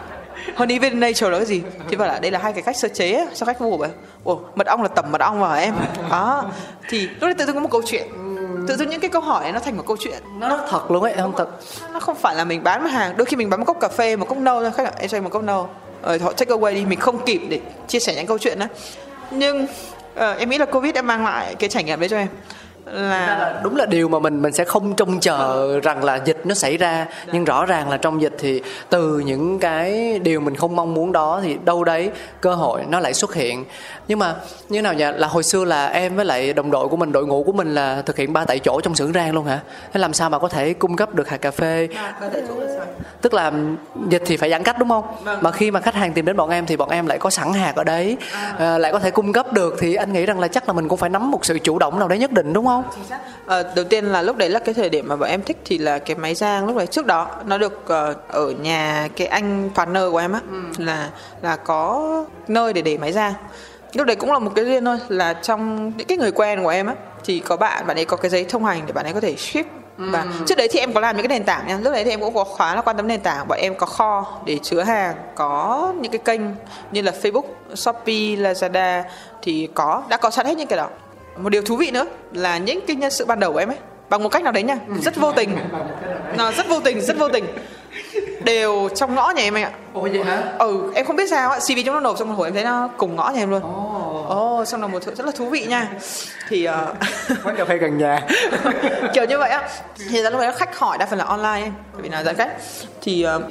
honey với nature là cái gì? Thì bảo là đây là hai cái cách sơ chế sao khách mua vậy ủa mật ong là tẩm mật ong vào em? Đó. Thì lúc đấy tự dưng có một câu chuyện. Tự tự dưng những cái câu hỏi ấy nó thành một câu chuyện. Nó thật luôn ấy không thật. Nó không phải là mình bán mặt hàng. Đôi khi mình bán một cốc cà phê một cốc nâu thôi. Khách em cho em một cốc nâu. Rồi họ take away đi mình không kịp để chia sẻ những câu chuyện đó. Nhưng ờ, em nghĩ là covid đã mang lại cái trải nghiệm đấy cho em là đúng là điều mà mình mình sẽ không trông chờ rằng là dịch nó xảy ra. Nhưng rõ ràng là trong dịch thì từ những cái điều mình không mong muốn đó thì đâu đấy cơ hội nó lại xuất hiện nhưng mà như nào nhỉ? Là hồi xưa là em với lại đồng đội của mình đội ngũ của mình là thực hiện ba tại chỗ trong xưởng rang luôn hả? Thế làm sao mà có thể cung cấp được hạt cà phê? Tức là dịch thì phải giãn cách đúng không? Mà khi mà khách hàng tìm đến bọn em thì bọn em lại có sẵn hạt ở đấy. À, lại có thể cung cấp được thì anh nghĩ rằng là chắc là mình cũng phải nắm một sự chủ động nào đấy nhất định đúng không? Ờ, đầu tiên là lúc đấy là cái thời điểm mà bọn em thích thì là cái máy rang lúc đấy. Trước đó nó được ờ, ở nhà cái anh partner của em á là là có nơi để để máy rang lúc đấy cũng là một cái duyên thôi là trong những cái người quen của em á thì có bạn bạn ấy có cái giấy thông hành để bạn ấy có thể ship. Và trước đấy thì em có làm những cái nền tảng nha. Lúc đấy thì em cũng có khá là quan tâm nền tảng bọn em có kho để chứa hàng có những cái kênh như là Facebook Shopee Lazada thì có đã có sẵn hết những cái đó. Một điều thú vị nữa là những cái nhân sự ban đầu của em ấy bằng một cách nào đấy nha rất vô tình. Nó rất vô tình rất vô tình đều trong ngõ nhà em anh ạ. Ủa vậy hả? Ừ em không biết sao ạ cv chúng nó nộp xong một hồi em thấy nó cùng ngõ nhà em luôn. Ồ. Oh, xong là một thứ rất là thú vị nha. Thì uh, quán cà phê gần nhà. Kiểu như vậy á. Thì ra lúc đấy khách hỏi đa phần là online em bởi vì là giãn cách. Thì uh,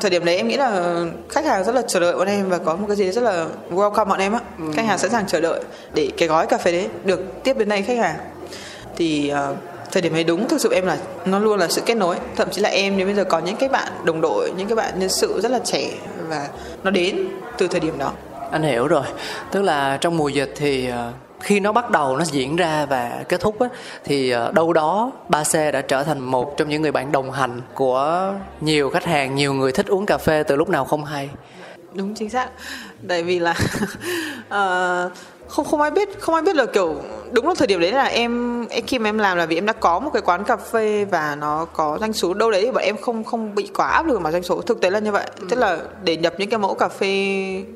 thời điểm đấy em nghĩ là khách hàng rất là chờ đợi bọn em và có một cái gì rất là welcome bọn em á. Khách hàng sẵn sàng chờ đợi để cái gói cà phê đấy được tiếp đến đây khách hàng. Thì uh, thời điểm ấy đúng thực sự em là nó luôn là sự kết nối. Thậm chí là em đến bây giờ có những cái bạn đồng đội những cái bạn nhân sự rất là trẻ và nó đến từ thời điểm đó. Anh hiểu rồi. Tức là trong mùa dịch thì ờ, khi nó bắt đầu nó diễn ra và kết thúc á, thì ờ, đâu đó ba c đã trở thành một trong những người bạn đồng hành của nhiều khách hàng nhiều người thích uống cà phê từ lúc nào không hay? Đúng chính xác. Tại vì là uh, không không ai biết không ai biết là kiểu đúng là thời điểm đấy là em, em khi mà em làm là vì em đã có một cái quán cà phê và nó có doanh số đâu đấy bọn em không không bị quá áp lực mà doanh số. Thực tế là như vậy. Ừ. tức là để nhập những cái mẫu cà phê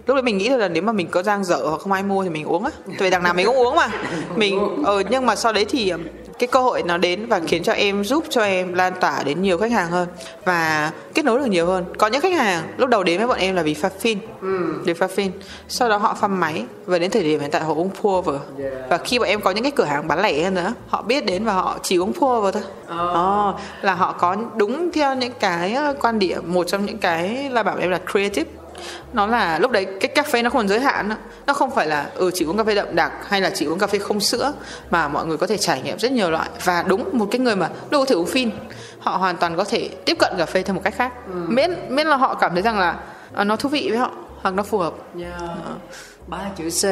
lúc đấy mình nghĩ là nếu mà mình có giang dở hoặc không ai mua thì mình uống á. Tại đằng nào mình cũng uống mà. Mình ờ nhưng mà sau đấy thì cái cơ hội nó đến và khiến cho em giúp cho em lan tỏa đến nhiều khách hàng hơn và kết nối được nhiều hơn có những khách hàng lúc đầu đến với bọn em là vì pha phin ừ. vì pha phin sau đó họ pha máy và đến thời điểm hiện tại họ uống pua vừa yeah. và khi bọn em có những cái cửa hàng bán lẻ hơn nữa họ biết đến và họ chỉ uống pua vừa thôi oh. oh, là họ có đúng theo những cái ờ, quan điểm một trong những cái là bảo em là creative nó là lúc đấy cái cà phê nó không còn giới hạn nữa. Nó không phải là ừ chỉ uống cà phê đậm đặc hay là chỉ uống cà phê không sữa mà mọi người có thể trải nghiệm rất nhiều loại. Và đúng một cái người mà đâu có thể uống phin họ hoàn toàn có thể tiếp cận cà phê theo một cách khác. Ừ. miễn miễn là họ cảm thấy rằng là uh, nó thú vị với họ hoặc nó phù hợp. Yeah. uh ba chữ C.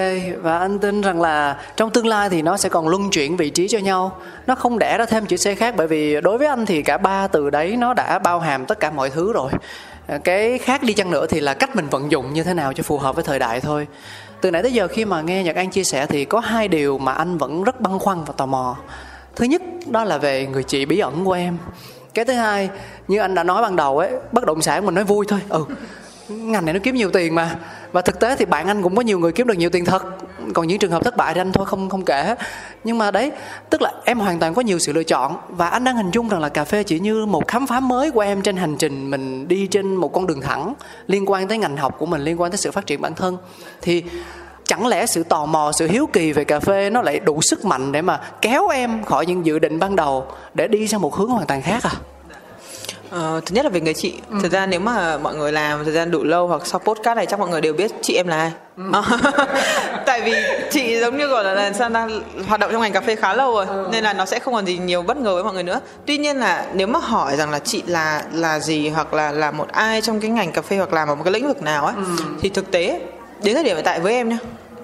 Và anh tin rằng là trong tương lai thì nó sẽ còn luân chuyển vị trí cho nhau. Nó không đẻ ra thêm chữ C khác bởi vì đối với anh thì cả ba từ đấy nó đã bao hàm tất cả mọi thứ rồi Ờ, cái khác đi chăng nữa thì là cách mình vận dụng như thế nào cho phù hợp với thời đại thôi. Từ nãy tới giờ khi mà nghe nhật an chia sẻ thì có hai điều mà anh vẫn rất băn khoăn và tò mò. Thứ nhất, đó là về người chị bí ẩn của em. Cái thứ hai, như anh đã nói ban đầu ấy, bất động sản mình nói vui thôi. Ừ ngành này nó kiếm nhiều tiền mà. Và thực tế thì bạn anh cũng có nhiều người kiếm được nhiều tiền thật. Còn những trường hợp thất bại thì anh thôi, không không kể. Nhưng mà đấy, tức là em hoàn toàn có nhiều sự lựa chọn. Và anh đang hình dung rằng là cà phê chỉ như một khám phá mới của em trên hành trình mình đi trên một con đường thẳng liên quan tới ngành học của mình, liên quan tới sự phát triển bản thân. Thì chẳng lẽ sự tò mò, sự hiếu kỳ về cà phê nó lại đủ sức mạnh để mà kéo em khỏi những dự định ban đầu để đi sang một hướng hoàn toàn khác à? Ờ, thứ nhất là về người chị ừ. Thực ra nếu mà mọi người làm thời gian đủ lâu Hoặc sau podcast này chắc mọi người đều biết chị em là ai ừ. Tại vì chị giống như gọi là, là sao đang hoạt động trong ngành cà phê khá lâu rồi ừ. Nên là nó sẽ không còn gì nhiều bất ngờ với mọi người nữa Tuy nhiên là nếu mà hỏi rằng là chị là là gì Hoặc là là một ai trong cái ngành cà phê Hoặc làm ở một cái lĩnh vực nào ấy ừ. Thì thực tế đến thời điểm hiện tại với em nhá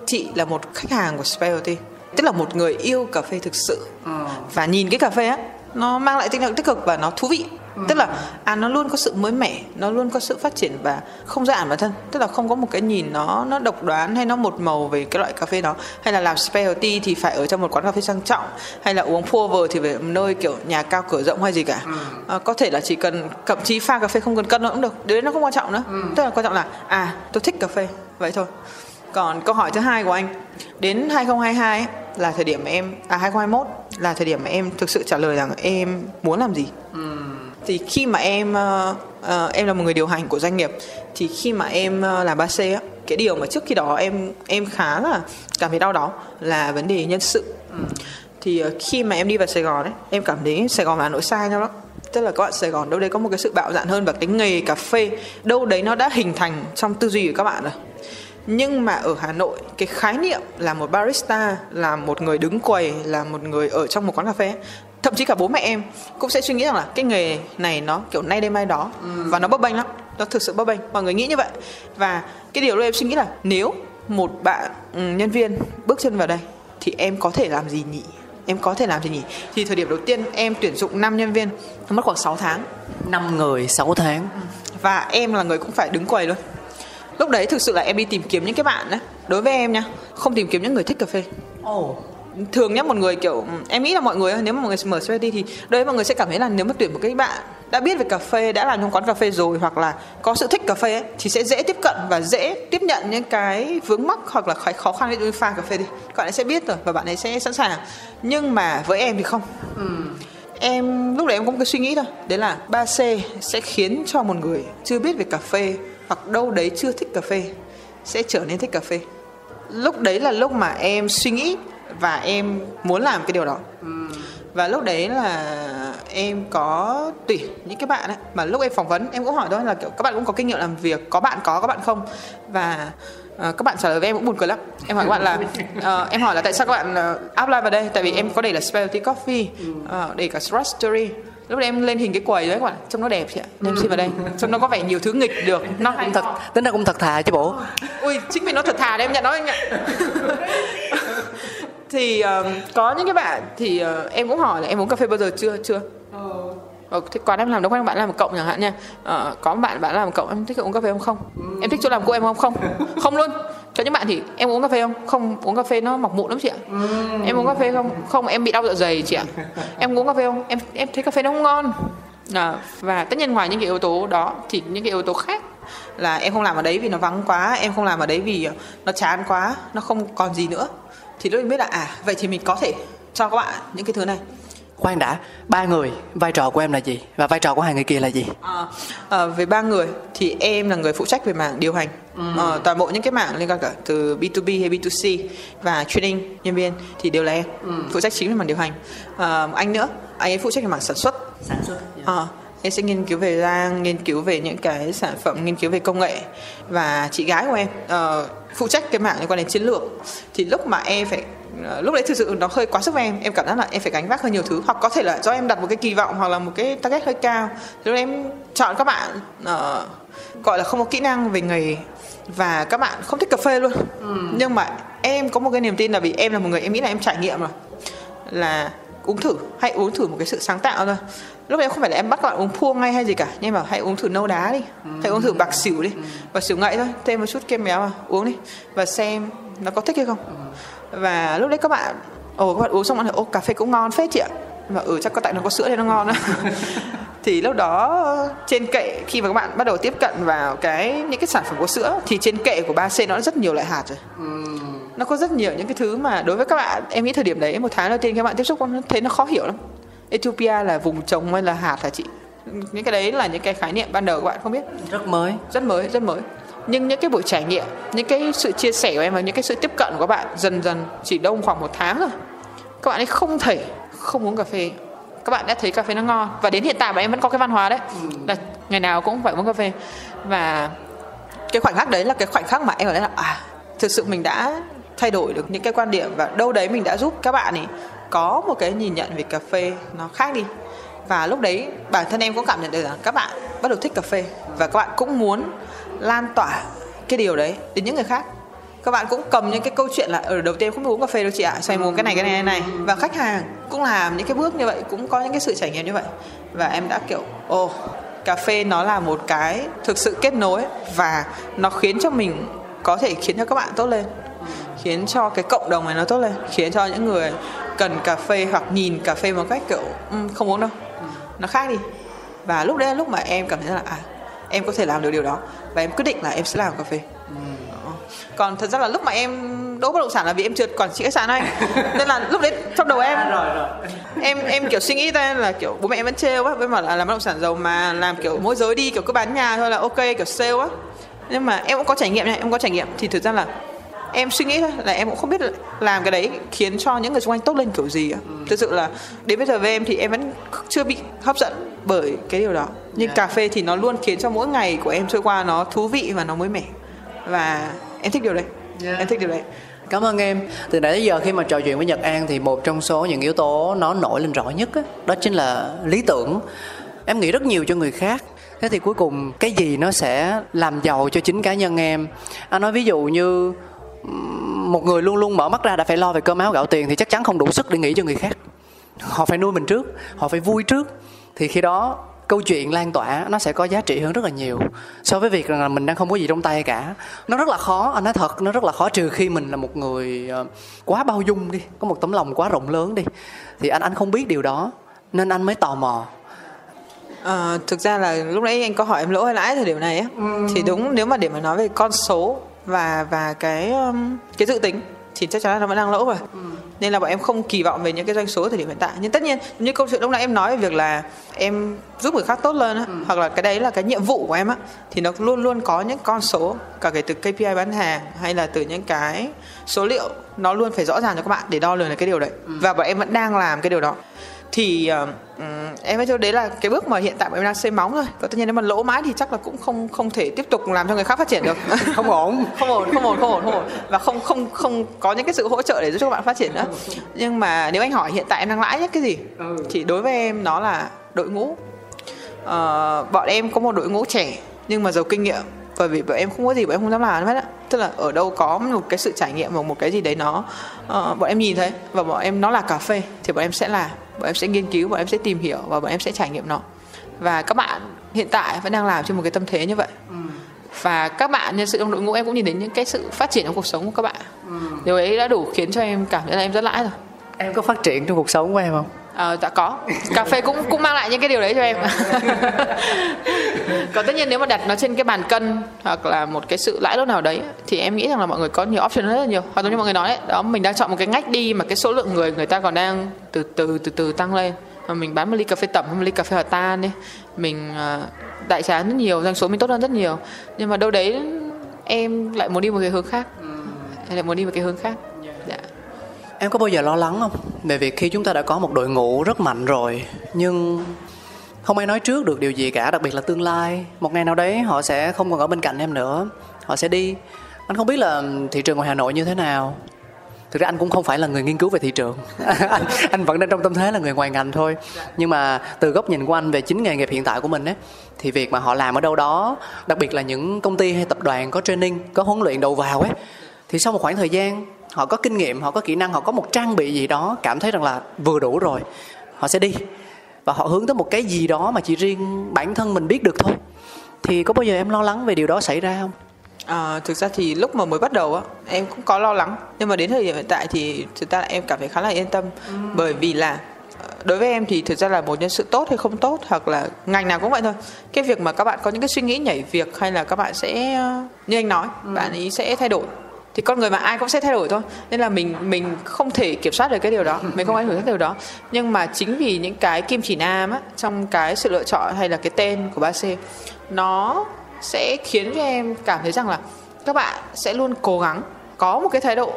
Chị là một khách hàng của specialty Tức là một người yêu cà phê thực sự ừ. Và nhìn cái cà phê á nó mang lại tinh thần tích cực và nó thú vị ừ. tức là à nó luôn có sự mới mẻ nó luôn có sự phát triển và không giãn bản thân. Tức là không có một cái nhìn nó nó độc đoán hay nó một màu về cái loại cà phê đó. Hay là làm specialty thì phải ở trong một quán cà phê sang trọng. Hay là uống pour thì phải ở nơi kiểu nhà cao cửa rộng hay gì cả. Ừ. à, có thể là chỉ cần thậm chí pha cà phê không cần cân nữa cũng được. Đấy nó không quan trọng nữa. Ừ. tức là quan trọng là à tôi thích cà phê vậy thôi. Còn câu hỏi thứ hai của anh. Đến 2022 ấy, là thời điểm mà em à 2021 là thời điểm mà em thực sự trả lời rằng em muốn làm gì thì khi mà em uh, em là một người điều hành của doanh nghiệp thì khi mà em uh, làm 3C á cái điều mà trước khi đó em em khá là cảm thấy đau đó là vấn đề nhân sự. Thì uh, khi mà em đi vào Sài Gòn ấy em cảm thấy Sài Gòn và Hà Nội xa nhau lắm. Tức là các bạn Sài Gòn đâu đấy có một cái sự bạo dạn hơn và cái nghề cà phê đâu đấy nó đã hình thành trong tư duy của các bạn rồi. Nhưng mà ở Hà Nội cái khái niệm là một barista là một người đứng quầy là một người ở trong một quán cà phê thậm chí cả bố mẹ em cũng sẽ suy nghĩ rằng là cái nghề này nó kiểu nay đây mai đó và nó bấp bênh lắm. Nó thực sự bấp bênh. Mọi người nghĩ như vậy. Và cái điều đó em suy nghĩ là nếu một bạn ừ, nhân viên bước chân vào đây thì em có thể làm gì nhỉ? Em có thể làm gì nhỉ? Thì thời điểm đầu tiên em tuyển dụng 5 nhân viên nó mất khoảng 6 tháng. 5 người 6 tháng. Và em là người cũng phải đứng quầy luôn. Lúc đấy thực sự là em đi tìm kiếm những cái bạn đấy đối với em nha không tìm kiếm những người thích cà phê. Ồ, thường nhá một người kiểu em nghĩ là mọi người nếu mà mọi người mở specialty thì đấy mọi người sẽ cảm thấy là nếu mà tuyển một cái bạn đã biết về cà phê đã làm trong quán cà phê rồi hoặc là có sự thích cà phê ấy, thì sẽ dễ tiếp cận và dễ tiếp nhận những cái vướng mắc hoặc là cái khó khăn với pha cà phê đi. Các bạn ấy sẽ biết rồi và bạn ấy sẽ sẵn sàng. Nhưng mà với em thì không. Em lúc đấy em có một cái suy nghĩ thôi. Đấy là 3C sẽ khiến cho một người chưa biết về cà phê hoặc đâu đấy chưa thích cà phê sẽ trở nên thích cà phê. Lúc đấy là lúc mà em suy nghĩ và em muốn làm cái điều đó. Và lúc đấy là em có tuyển những cái bạn ấy. Mà lúc em phỏng vấn em cũng hỏi thôi là kiểu các bạn cũng có kinh nghiệm làm việc có bạn có các bạn không? Và ờ, các bạn trả lời với em cũng buồn cười lắm. Em hỏi các bạn là ờ, em hỏi là tại sao các bạn uh, apply vào đây? Tại vì em có để là specialty coffee ờ, để cả roastery lúc đấy em lên hình cái quầy đấy các bạn trông nó đẹp chị ạ nên em xin vào đây. Trông nó có vẻ nhiều thứ nghịch được. Nó cũng thật tính ra cũng thật thà chứ bộ. Ui chính vì nó thật thà đấy em nhận đó anh ạ thì um, có những cái bạn thì uh, em cũng hỏi là em uống cà phê bao giờ chưa chưa? Ờ, thế quán em làm đâu có bạn làm một cộng chẳng hạn nha. Ờ, có một bạn bạn làm một cộng em thích uống cà phê không? Không em thích chỗ làm của em không? Không. Không luôn. Cho những bạn thì em uống cà phê không? Không uống cà phê nó mọc mụn lắm chị ạ. Em uống cà phê không? Không em bị đau dạ dày chị ạ. Em uống cà phê không? Em em thấy cà phê nó không ngon. À, và tất nhiên ngoài những cái yếu tố đó thì những cái yếu tố khác là em không làm ở đấy vì nó vắng quá em không làm ở đấy vì nó chán quá nó không còn gì nữa thì lúc mình biết là à vậy thì mình có thể cho các bạn những cái thứ này. Khoan đã ba người vai trò của em là gì? Và vai trò của hai người kia là gì? À, à, về ba người thì em là người phụ trách về mảng điều hành. À, toàn bộ những cái mảng liên quan cả từ B2B hay B2C và training nhân viên thì đều là em phụ trách chính về mảng điều hành. À, anh nữa anh ấy phụ trách về mảng sản xuất. Sản xuất à, em sẽ nghiên cứu về rang nghiên cứu về những cái sản phẩm nghiên cứu về công nghệ. Và chị gái của em ờ, phụ trách cái mảng liên quan đến chiến lược. Thì lúc mà em phải ờ, lúc đấy thực sự nó hơi quá sức với em. Em cảm giác là em phải gánh vác hơi nhiều thứ. Hoặc có thể là do em đặt một cái kỳ vọng hoặc là một cái target hơi cao. Lúc đấy em chọn các bạn ờ, gọi là không có kỹ năng về nghề. Và các bạn không thích cà phê luôn. Nhưng mà em có một cái niềm tin là vì em là một người em nghĩ là em trải nghiệm rồi. Là uống thử hãy uống thử một cái sự sáng tạo thôi lúc đấy không phải là em bắt các bạn uống pua ngay hay gì cả nhưng mà hãy uống thử nâu đá đi. Hãy uống thử bạc xỉu đi. Bạc xỉu ngậy thôi thêm một chút kem béo vào uống đi. Và xem nó có thích hay không. Và lúc đấy các bạn ồ các bạn uống xong bạn thấy ô cà phê cũng ngon phết chị ạ. Và ừ chắc có tại nó có sữa nên nó ngon đó. Thì lúc đó trên kệ khi mà các bạn bắt đầu tiếp cận vào cái những cái sản phẩm có sữa thì trên kệ của 3C nó rất nhiều loại hạt rồi. Nó có rất nhiều những cái thứ mà đối với các bạn em nghĩ thời điểm đấy một tháng đầu tiên các bạn tiếp xúc nó thấy nó khó hiểu lắm Ethiopia là vùng trồng hay là hạt hả chị? Những cái đấy là những cái khái niệm ban đầu các bạn không biết. Rất mới. Rất mới rất mới. Nhưng những cái buổi trải nghiệm những cái sự chia sẻ của em và những cái sự tiếp cận của các bạn dần dần chỉ đông khoảng một tháng rồi các bạn ấy không thể không uống cà phê. Các bạn đã thấy cà phê nó ngon. Và đến hiện tại mà em vẫn có cái văn hóa đấy là ngày nào cũng phải uống cà phê. Và cái khoảnh khắc đấy là cái khoảnh khắc mà em ở đấy là à thực sự mình đã thay đổi được những cái quan điểm và đâu đấy mình đã giúp các bạn ấy có một cái nhìn nhận về cà phê nó khác đi. Và lúc đấy, bản thân em cũng cảm nhận được rằng các bạn bắt đầu thích cà phê và các bạn cũng muốn lan tỏa cái điều đấy đến những người khác. Các bạn cũng cầm những cái câu chuyện là ở đầu tiên không uống cà phê đâu chị ạ xoay em cái này cái này cái này? Và khách hàng cũng làm những cái bước như vậy, cũng có những cái sự trải nghiệm như vậy. Và em đã kiểu, ồ, cà phê nó là một cái thực sự kết nối và nó khiến cho mình có thể khiến cho các bạn tốt lên, khiến cho cái cộng đồng này nó tốt lên, khiến cho những người cần cà phê hoặc nhìn cà phê một cách kiểu "Ừm, không uống đâu. Nó khác đi. Và lúc đấy là lúc mà em cảm thấy là à em có thể làm được điều đó và em quyết định là em sẽ làm cà phê. Còn thật ra là lúc mà em đỗ bất động sản là vì em trượt quản trị khách sạn anh nên là lúc đấy trong đầu em À, rồi rồi. em em kiểu suy nghĩ ra là kiểu bố mẹ em vẫn trêu á với mà là làm bất động sản giàu mà làm kiểu môi giới đi kiểu cứ bán nhà thôi là ok kiểu sale á. Nhưng mà em cũng có trải nghiệm này em có trải nghiệm. Thì thực ra là em suy nghĩ thôi là em cũng không biết là làm cái đấy khiến cho những người xung quanh tốt lên kiểu gì á thực sự là đến bây giờ với em thì em vẫn chưa bị hấp dẫn bởi cái điều đó nhưng cà phê thì nó luôn khiến cho mỗi ngày của em trôi qua nó thú vị và nó mới mẻ và em thích điều đấy em thích điều đấy Cảm ơn em. Từ nãy đến giờ khi mà trò chuyện với Nhật An thì một trong số những yếu tố nó nổi lên rõ nhất á, đó chính là lý tưởng. Em nghĩ rất nhiều cho người khác. Thế thì cuối cùng cái gì nó sẽ làm giàu cho chính cá nhân em? Anh nói ví dụ như một người luôn luôn mở mắt ra đã phải lo về cơm áo gạo tiền thì chắc chắn không đủ sức để nghĩ cho người khác. Họ phải nuôi mình trước, họ phải vui trước. Thì khi đó câu chuyện lan tỏa nó sẽ có giá trị hơn rất là nhiều. So với việc rằng là mình đang không có gì trong tay cả. Nó rất là khó anh nói thật nó rất là khó trừ khi mình là một người ờ, quá bao dung đi có một tấm lòng quá rộng lớn đi. Thì anh anh không biết điều đó nên anh mới tò mò. Ờ, thực ra là lúc nãy anh có hỏi em lỗ hay lãi thời điểm này á thì đúng nếu mà để mà nói về con số và và cái um, cái dự tính thì chắc chắn là nó vẫn đang lỗ rồi. Nên là bọn em không kỳ vọng về những cái doanh số thời điểm hiện tại. Nhưng tất nhiên như câu chuyện lúc nãy em nói về việc là em giúp người khác tốt lên á hoặc là cái đấy là cái nhiệm vụ của em á thì nó luôn luôn có những con số cả kể từ KPI bán hàng hay là từ những cái số liệu nó luôn phải rõ ràng cho các bạn để đo lường được cái điều đấy. Và bọn em vẫn đang làm cái điều đó thì uh, em thấy cho đấy là cái bước mà hiện tại bọn em đang xây móng thôi. Và tất nhiên nếu mà lỗ mãi thì chắc là cũng không không thể tiếp tục làm cho người khác phát triển được. Không ổn. Không ổn không ổn không ổn không ổn. Và không không không có những cái sự hỗ trợ để giúp cho các bạn phát triển nữa. Nhưng mà nếu anh hỏi hiện tại em đang lãi nhất cái gì thì đối với em nó là đội ngũ. Ờ, bọn em có một đội ngũ trẻ nhưng mà giàu kinh nghiệm. Bởi vì bọn em không có gì bọn em không dám làm hết á. Tức là ở đâu có một cái sự trải nghiệm hoặc một cái gì đấy nó ờ, bọn em nhìn thấy. Và bọn em nó là cà phê thì bọn em sẽ làm bọn em sẽ nghiên cứu bọn em sẽ tìm hiểu và bọn em sẽ trải nghiệm nó. Và các bạn hiện tại vẫn đang làm trên một cái tâm thế như vậy. Và các bạn nhân sự trong đội ngũ em cũng nhìn thấy những cái sự phát triển trong cuộc sống của các bạn. Điều ấy đã đủ khiến cho em cảm thấy là em rất lãi rồi. Em có phát triển trong cuộc sống của em không Ờ, dạ có. Cà phê cũng cũng mang lại những cái điều đấy cho em. Còn tất nhiên nếu mà đặt nó trên cái bàn cân hoặc là một cái sự lãi lúc nào đấy thì em nghĩ rằng là mọi người có nhiều option rất là nhiều. Hoặc giống như mọi người nói đấy đó mình đang chọn một cái ngách đi mà cái số lượng người người ta còn đang từ từ từ từ tăng lên. Mà mình bán một ly cà phê tẩm một ly cà phê hòa tan đi mình ờ, đại trà rất nhiều doanh số mình tốt hơn rất nhiều. Nhưng mà đâu đấy em lại muốn đi một cái hướng khác. Em lại muốn đi một cái hướng khác em có bao giờ lo lắng không? Về việc khi chúng ta đã có một đội ngũ rất mạnh rồi nhưng không ai nói trước được điều gì cả đặc biệt là tương lai. Một ngày nào đấy họ sẽ không còn ở bên cạnh em nữa. Họ sẽ đi. Anh không biết là thị trường ngoài hà nội như thế nào. Thực ra anh cũng không phải là người nghiên cứu về thị trường. Anh, anh vẫn đang trong tâm thế là người ngoài ngành thôi. Nhưng mà từ góc nhìn của anh về chính nghề nghiệp hiện tại của mình ấy thì việc mà họ làm ở đâu đó đặc biệt là những công ty hay tập đoàn có training có huấn luyện đầu vào ấy thì sau một khoảng thời gian họ có kinh nghiệm họ có kỹ năng họ có một trang bị gì đó cảm thấy rằng là vừa đủ rồi họ sẽ đi. Và họ hướng tới một cái gì đó mà chỉ riêng bản thân mình biết được thôi. Thì có bao giờ em lo lắng về điều đó xảy ra không? À, thực ra thì lúc mà mới bắt đầu á em cũng có lo lắng. Nhưng mà đến thời điểm hiện tại thì thực ra là em cảm thấy khá là yên tâm. Bởi vì là ờ, đối với em thì thực ra là một nhân sự tốt hay không tốt hoặc là ngành nào cũng vậy thôi. Cái việc mà các bạn có những cái suy nghĩ nhảy việc hay là các bạn sẽ ờ, như anh nói bạn ấy sẽ thay đổi thì con người mà ai cũng sẽ thay đổi thôi. Nên là mình mình không thể kiểm soát được cái điều đó. Mình không ảnh hưởng đến điều đó. Nhưng mà chính vì những cái kim chỉ nam á trong cái sự lựa chọn hay là cái tên của ba c nó sẽ khiến cho em cảm thấy rằng là các bạn sẽ luôn cố gắng có một cái thái độ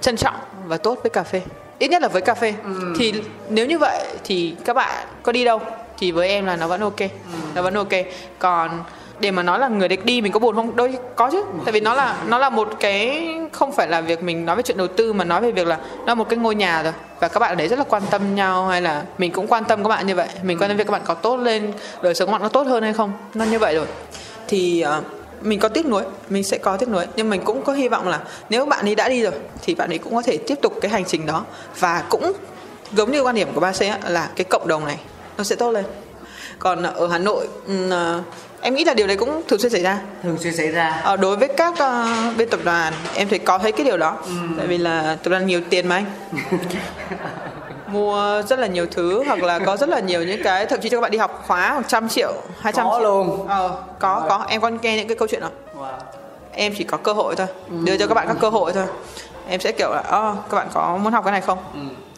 trân trọng và tốt với cà phê. Ít nhất là với cà phê. Thì nếu như vậy thì các bạn có đi đâu thì với em là nó vẫn ok. Nó vẫn ok. Còn để mà nói là người địch đi mình có buồn không? Đôi có chứ. Tại vì nó là nó là một cái không phải là việc mình nói về chuyện đầu tư mà nói về việc là nó là một cái ngôi nhà rồi. Và các bạn ở đấy rất là quan tâm nhau hay là mình cũng quan tâm các bạn như vậy? Mình quan tâm việc các bạn có tốt lên đời sống của bạn có tốt hơn hay không? Nó như vậy rồi. Thì uh, mình có tiếc nuối mình sẽ có tiếc nuối. Nhưng mình cũng có hy vọng là nếu bạn ấy đã đi rồi thì bạn ấy cũng có thể tiếp tục cái hành trình đó. Và cũng giống như quan điểm của ba c là cái cộng đồng này nó sẽ tốt lên. Còn ở hà nội uh, em nghĩ là điều đấy cũng thường xuyên xảy ra. Thường xuyên xảy ra. Ờ, đối với các ờ, bên tập đoàn em thấy có thấy cái điều đó. Tại vì là tập đoàn nhiều tiền mà anh. Mua rất là nhiều thứ hoặc là có rất là nhiều những cái thậm chí cho các bạn đi học khóa một trăm triệu hai trăm Có triệu. luôn. ờ, có có. Em có nghe những cái câu chuyện đó. Em chỉ có cơ hội thôi. Đưa cho các bạn các cơ hội thôi. Em sẽ kiểu là oh, các bạn có muốn học cái này không?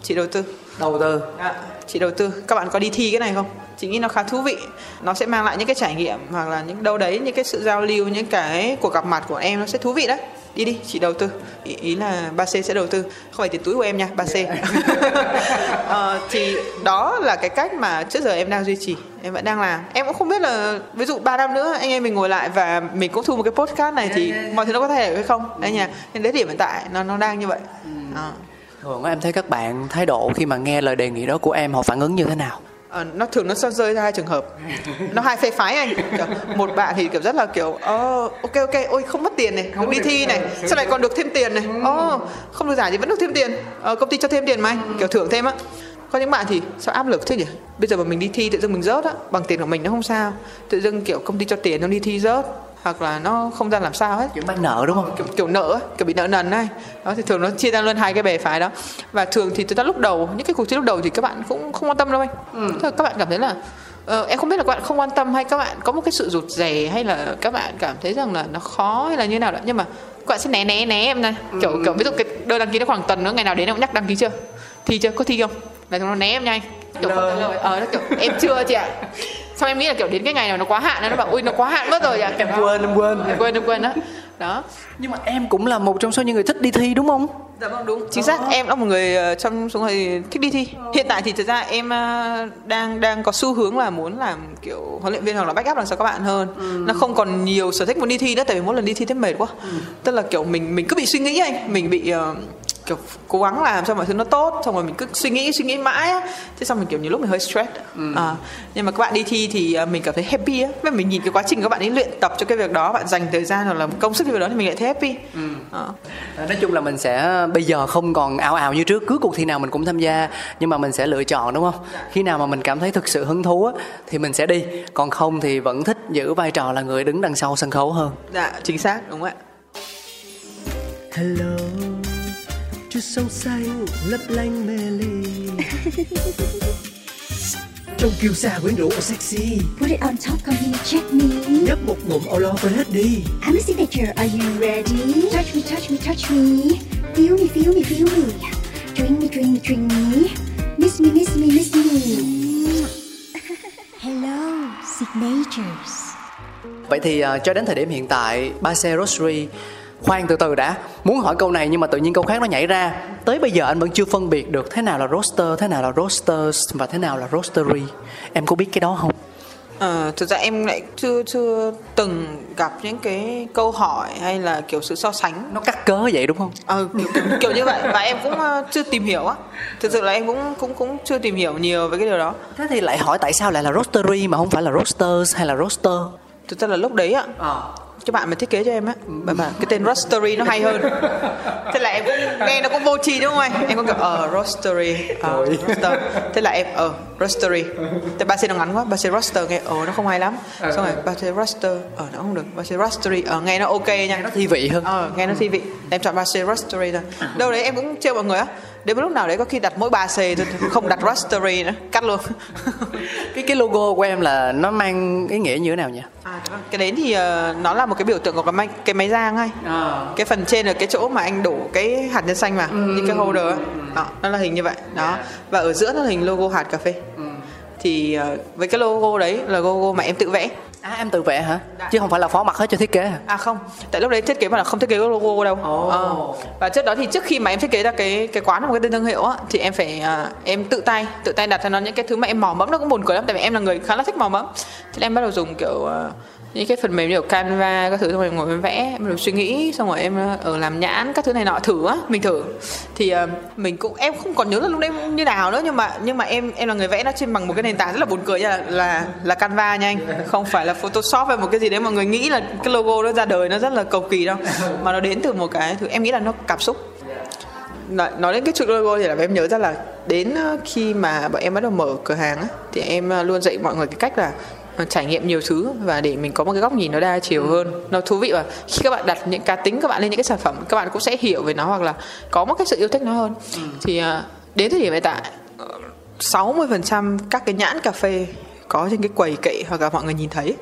Chị đầu tư đầu tư Dạ, chị đầu tư. Các bạn có đi thi cái này không? Chị nghĩ nó khá thú vị. Nó sẽ mang lại những cái trải nghiệm hoặc là những đâu đấy những cái sự giao lưu những cái cuộc gặp mặt của em nó sẽ thú vị đấy. Đi đi chị đầu tư. Ý, ý là ba c sẽ đầu tư. Không phải tiền túi của em nha ba c. Ờ, thì đó là cái cách mà trước giờ em đang duy trì. Em vẫn đang làm. Em cũng không biết là ví dụ 3 năm nữa anh em mình ngồi lại và mình cũng thu một cái podcast này thì mọi thứ nó có thay đổi hay không? Đấy nha. Nên đến điểm hiện tại nó nó đang như vậy. Ờ thường em thấy các bạn thái độ khi mà nghe lời đề nghị đó của em họ phản ứng như thế nào? À, nó thường nó sẽ rơi ra hai trường hợp. Nó hai phe phái anh. Kiểu, một bạn thì kiểu rất là kiểu ờ ok ok ôi không mất tiền này được đi thi này sau này còn được thêm tiền này? Ồ không được giải thì vẫn được thêm tiền. Ờ, công ty cho thêm tiền mà anh kiểu thưởng thêm á. Có những bạn thì sao áp lực thế nhỉ? Bây giờ mà mình đi thi tự dưng mình rớt á bằng tiền của mình nó không sao. Tự dưng kiểu công ty cho tiền nó đi thi rớt hoặc là nó không ra làm sao hết. Kiểu mang nợ đúng không? Kiểu, kiểu nợ kiểu bị nợ nần này đó thì thường nó chia ra luôn hai cái bè phái đó. Và thường thì thực ra lúc đầu những cái cuộc thi lúc đầu thì các bạn cũng không quan tâm đâu anh. Ừ. các bạn cảm thấy là ờ, em không biết là các bạn không quan tâm hay các bạn có một cái sự rụt rè hay là các bạn cảm thấy rằng là nó khó hay là như nào đó. Nhưng mà các bạn sẽ né né né em này kiểu kiểu ví dụ cái đơn đăng ký nó khoảng tuần nữa ngày nào đến nó cũng nhắc đăng ký chưa? Thi chưa? Có thi không? Là nó né em nhanh kiểu không ờ nó kiểu em chưa chị ạ xong em nghĩ là kiểu đến cái ngày nào nó quá hạn nó bảo ui nó quá hạn mất rồi ạ em quên em quên. Em quên em quên đó đó. Nhưng mà em cũng là một trong số những người thích đi thi đúng không? Dạ vâng đúng. Chính xác em là một người ờ, trong số người thích đi thi. Hiện tại thì thực ra em ờ, đang đang có xu hướng là muốn làm kiểu huấn luyện viên hoặc là backup làm sao các bạn hơn. Nó không còn nhiều sở thích muốn đi thi nữa tại vì mỗi lần đi thi thấy mệt quá. Tức là kiểu mình mình cứ bị suy nghĩ anh, mình bị ờ, kiểu cố gắng làm cho mọi thứ nó tốt xong rồi mình cứ suy nghĩ suy nghĩ mãi á. Thế xong mình kiểu nhiều lúc mình hơi stress à, nhưng mà các bạn đi thi thì à, mình cảm thấy happy á. Với mình nhìn cái quá trình các bạn ấy luyện tập cho cái việc đó bạn dành thời gian hoặc là công sức cho việc đó thì mình lại thấy happy. À. À, nói chung là mình sẽ bây giờ không còn ảo ảo như trước. Cứ cuộc thi nào mình cũng tham gia nhưng mà mình sẽ lựa chọn đúng không? Khi nào mà mình cảm thấy thực sự hứng thú á, thì mình sẽ đi. Còn không thì vẫn thích giữ vai trò là người đứng đằng sau sân khấu hơn. Dạ chính xác đúng ạ? Hello, chút sông xanh lấp lánh mê ly Trong kiêu sa quyến rũ và sexy Put it on top, come here, check me. Nhấp một ngụm lo quên hết đi I'm a signature, are you ready? Touch me, touch me, touch me. Feel me, feel me, feel me. Drink me, drink me, drink me. Miss me, miss me, miss me. Hello, signatures. vậy thì à, cho đến thời điểm hiện tại ba xe rosary khoan từ từ đã. Muốn hỏi câu này nhưng mà tự nhiên câu khác nó nhảy ra. Tới bây giờ anh vẫn chưa phân biệt được thế nào là roster thế nào là roasters và thế nào là roastery. Em có biết cái đó không? Ờ, thực ra em lại chưa chưa từng gặp những cái câu hỏi hay là kiểu sự so sánh. Nó cắt cớ vậy đúng không? Ờ, kiểu, kiểu, kiểu như vậy. Và em cũng ờ, chưa tìm hiểu á. Thực sự là em cũng cũng cũng chưa tìm hiểu nhiều về cái điều đó. Thế thì lại hỏi tại sao lại là roastery mà không phải là roasters hay là roaster? Thực ra là lúc đấy á cái bạn mà thiết kế cho em á bạn bảo cái tên roastery nó hay hơn. Thế là em cũng nghe nó cũng vô tri đúng không anh? Em có kiểu ờ roastery ờ roaster thế là em ờ roastery thế ba c nó ngắn quá ba c roaster nghe ờ nó không hay lắm. Xong rồi ba c roaster ờ nó không được ba c roastery ờ nghe nó ok nha. Nó thi vị hơn. Ờ nghe nó thi vị. Em chọn ba c roastery thôi. Đâu đấy em cũng trêu mọi người á. Đến một lúc nào đấy có khi đặt mỗi ba c thôi không đặt roastery nữa. Cắt luôn. Cái cái logo của em là nó mang ý nghĩa như thế nào nhỉ? À, cái đấy thì uh, nó là một cái biểu tượng của cái máy cái máy rang ấy. Cái phần trên là cái chỗ mà anh đổ cái hạt nhân xanh vào như cái holder ấy. đó nó là hình như vậy. Đó. Và ở giữa nó là hình logo hạt cà phê. Thì uh, với cái logo đấy là logo mà em tự vẽ. À em tự vẽ hả? Chứ không phải là phó mặt hết cho thiết kế hả? À không, tại lúc đấy thiết kế mà là không thiết kế logo đâu. Ồ. Ờ. Và trước đó thì trước khi mà em thiết kế ra cái cái quán một cái tên thương hiệu á thì em phải à, em tự tay tự tay đặt cho nó những cái thứ mà em mò mẫm. Nó cũng buồn cười lắm tại vì em là người khá là thích mò mẫm. Thế em bắt đầu dùng kiểu à, những cái phần mềm như kiểu Canva các thứ xong rồi em ngồi em vẽ em được suy nghĩ xong rồi em ờ, ở làm nhãn các thứ này nọ thử á mình thử. Thì uh, mình cũng em không còn nhớ là lúc đấy như nào nữa nhưng mà nhưng mà em em là người vẽ nó trên bằng một cái nền tảng rất là buồn cười nha là là, là Canva nha anh. Không phải là Photoshop hay một cái gì đấy mà người nghĩ là cái logo nó ra đời nó rất là cầu kỳ đâu. Mà nó đến từ một cái thứ em nghĩ là nó cảm xúc. Nói, nói đến cái chuyện logo thì là em nhớ ra là đến ờ, khi mà bọn em bắt đầu mở cửa hàng á thì em luôn dạy mọi người cái cách là trải nghiệm nhiều thứ và để mình có một cái góc nhìn nó đa chiều hơn. Nó thú vị và khi các bạn đặt những cá tính các bạn lên những cái sản phẩm các bạn cũng sẽ hiểu về nó hoặc là có một cái sự yêu thích nó hơn. Thì ờ, đến thời điểm hiện tại ờ, 60% các cái nhãn cà phê có trên cái quầy kệ hoặc là mọi người nhìn thấy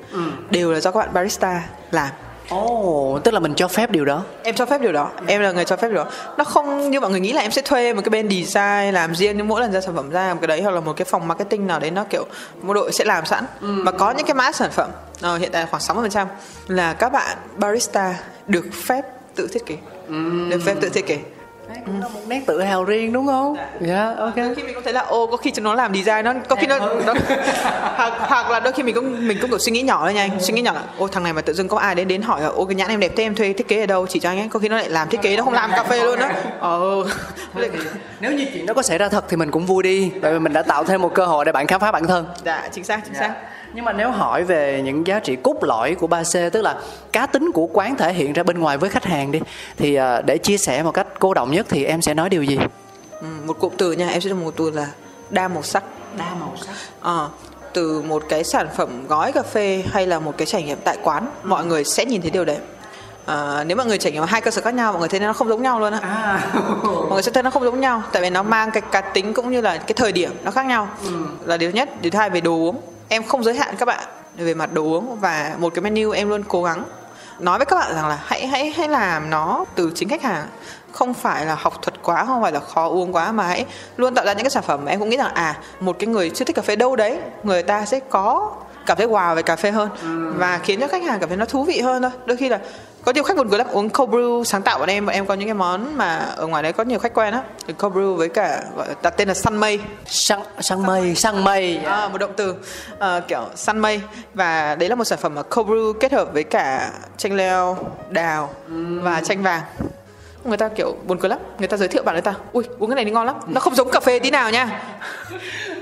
đều là do các bạn barista làm ồ tức là mình cho phép điều đó? Em cho phép điều đó. Em là người cho phép điều đó. Nó không như mọi người nghĩ là em sẽ thuê một cái bên design làm riêng nhưng mỗi lần ra sản phẩm ra một cái đấy hoặc là một cái phòng marketing nào đấy nó kiểu một đội sẽ làm sẵn. Mà có những cái mã sản phẩm ờ, hiện tại khoảng 60% là các bạn barista được phép tự thiết kế. Được phép tự thiết kế Là một nét tự hào riêng đúng không? Dạ. Ok. đôi khi mình cũng thấy là ô có khi chúng nó làm design nó có khi nó, nó hoặc, hoặc là đôi khi mình cũng mình cũng kiểu suy nghĩ nhỏ thôi nha anh suy nghĩ nhỏ là ô thằng này mà tự dưng có ai đến đến hỏi là ô cái nhãn em đẹp thế em thuê thiết kế ở đâu chỉ cho anh ấy. Có khi nó lại làm thiết kế nó không làm cà phê luôn á. Ờ. Nếu như chuyện đó có xảy ra thật thì mình cũng vui đi tại vì mình đã tạo thêm một cơ hội để bạn khám phá bản thân. Dạ chính xác chính xác nhưng mà nếu hỏi về những giá trị cốt lõi của 3C tức là cá tính của quán thể hiện ra bên ngoài với khách hàng đi thì à, để chia sẻ một cách cô động nhất thì em sẽ nói điều gì? Ừ, một cụm từ nha em sẽ dùng một từ là đa màu sắc. Đa màu sắc. Ờ từ một cái sản phẩm gói cà phê hay là một cái trải nghiệm tại quán mọi người sẽ nhìn thấy điều đấy. À, nếu mọi người trải nghiệm hai cơ sở khác nhau mọi người thấy nó không giống nhau luôn á. À. mọi người sẽ thấy nó không giống nhau tại vì nó mang cái cá tính cũng như là cái thời điểm nó khác nhau. Là điều nhất điều thứ hai về đồ uống em không giới hạn các bạn về mặt đồ uống và một cái menu em luôn cố gắng nói với các bạn rằng là hãy hãy hãy làm nó từ chính khách hàng. Không phải là học thuật quá không phải là khó uống quá mà hãy luôn tạo ra những cái sản phẩm mà em cũng nghĩ rằng à một cái người chưa thích cà phê đâu đấy người ta sẽ có cảm thấy wow về cà phê hơn và khiến cho khách hàng cảm thấy nó thú vị hơn thôi. Đôi khi là có nhiều khách buồn cười lắm. Uống cold brew sáng tạo bọn em bọn em có những cái món mà ở ngoài đấy có nhiều khách quen á. Cold brew với cả gọi đặt tên là sun mây. Săn săn mây săn mây. À, một động từ à, kiểu săn mây. Và đấy là một sản phẩm mà cold brew kết hợp với cả chanh leo đào và chanh vàng. Người ta kiểu buồn cười lắm. Người ta giới thiệu bạn người ta. Ui uống cái này thì ngon lắm. Nó không giống cà phê tí nào nha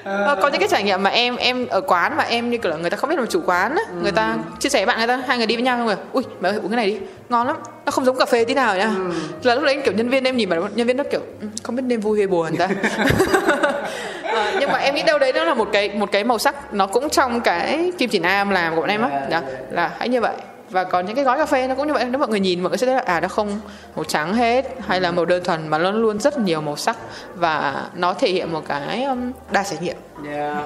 Ờ, có những cái trải nghiệm mà em em ở quán mà em như kiểu là người ta không biết là chủ quán á người ta chia sẻ với bạn người ta hai người đi với nhau xong rồi. Ui mẹ ơi uống cái này đi. Ngon lắm. Nó không giống cà phê tí nào nhá là lúc đấy kiểu nhân viên em nhìn vào nhân viên nó kiểu "Ừ, không biết nên vui hay buồn ta. Ờ, nhưng mà em nghĩ đâu đấy nó là một cái một cái màu sắc nó cũng trong cái kim chỉ nam làm của bọn em á. Đó là hãy như vậy và còn những cái gói cà phê nó cũng như vậy nếu mọi người nhìn mọi người sẽ thấy là à nó không màu trắng hết hay là màu đơn thuần mà nó luôn rất nhiều màu sắc và nó thể hiện một cái um, đa trải nghiệm yeah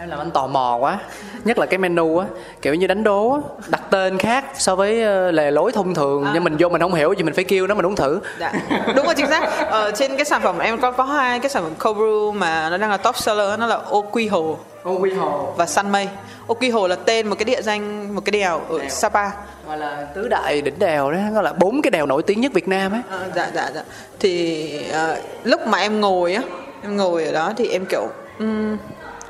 em làm anh tò mò quá. Nhất là cái menu á kiểu như đánh đố á đặt tên khác so với ờ, lề lối thông thường. Nhưng mình vô mình không hiểu gì mình phải kêu nó mình uống thử. Dạ. đúng rồi chính xác. Ờ, trên cái sản phẩm em có có hai cái sản phẩm cold brew mà nó đang là top seller nó là ô quy hồ ô quy hồ và sun mây ô quy hồ là tên một cái địa danh một cái đèo ở sapa. Gọi là tứ đại đỉnh đèo đó gọi là bốn cái đèo nổi tiếng nhất việt nam ấy Ờ, dạ dạ dạ. Thì ờ, lúc mà em ngồi á em ngồi ở đó thì em kiểu um,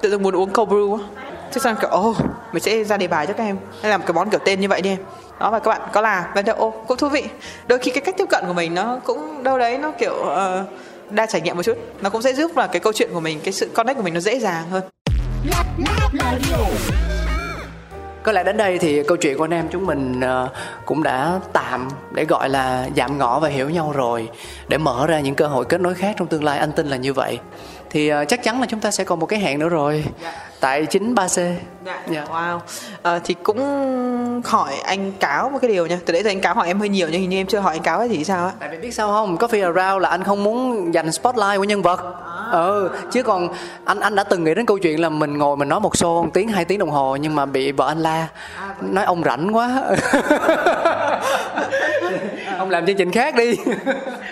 tự dưng muốn uống cold brew á. Thế xong kiểu ô mình sẽ ra đề bài cho các em. Hay làm cái món kiểu tên như vậy đi. Em đó và các bạn có làm và thấy ô cũng thú vị. Đôi khi cái cách tiếp cận của mình nó cũng đâu đấy nó kiểu uh, đa trải nghiệm một chút. Nó cũng sẽ giúp là cái câu chuyện của mình cái sự connect của mình nó dễ dàng hơn. Có lẽ đến đây thì câu chuyện của anh em chúng mình ờ, cũng đã tạm để gọi là giảm ngõ và hiểu nhau rồi. Để mở ra những cơ hội kết nối khác trong tương lai anh tin là như vậy thì ờ, chắc chắn là chúng ta sẽ còn một cái hẹn nữa rồi. Tại chính 3C Dạ. Wow. Ờ, thì cũng hỏi anh cáo một cái điều nha. Từ đấy giờ anh cáo hỏi em hơi nhiều nhưng hình như em chưa hỏi anh cáo ấy thì sao á? tại vì biết sao không? Coffee around là anh không muốn dành spotlight của nhân vật. Ừ chứ còn anh anh đã từng nghĩ đến câu chuyện là mình ngồi mình nói một show một tiếng hai tiếng đồng hồ nhưng mà bị vợ anh la. Nói ông rảnh quá. Ông làm chương trình khác đi.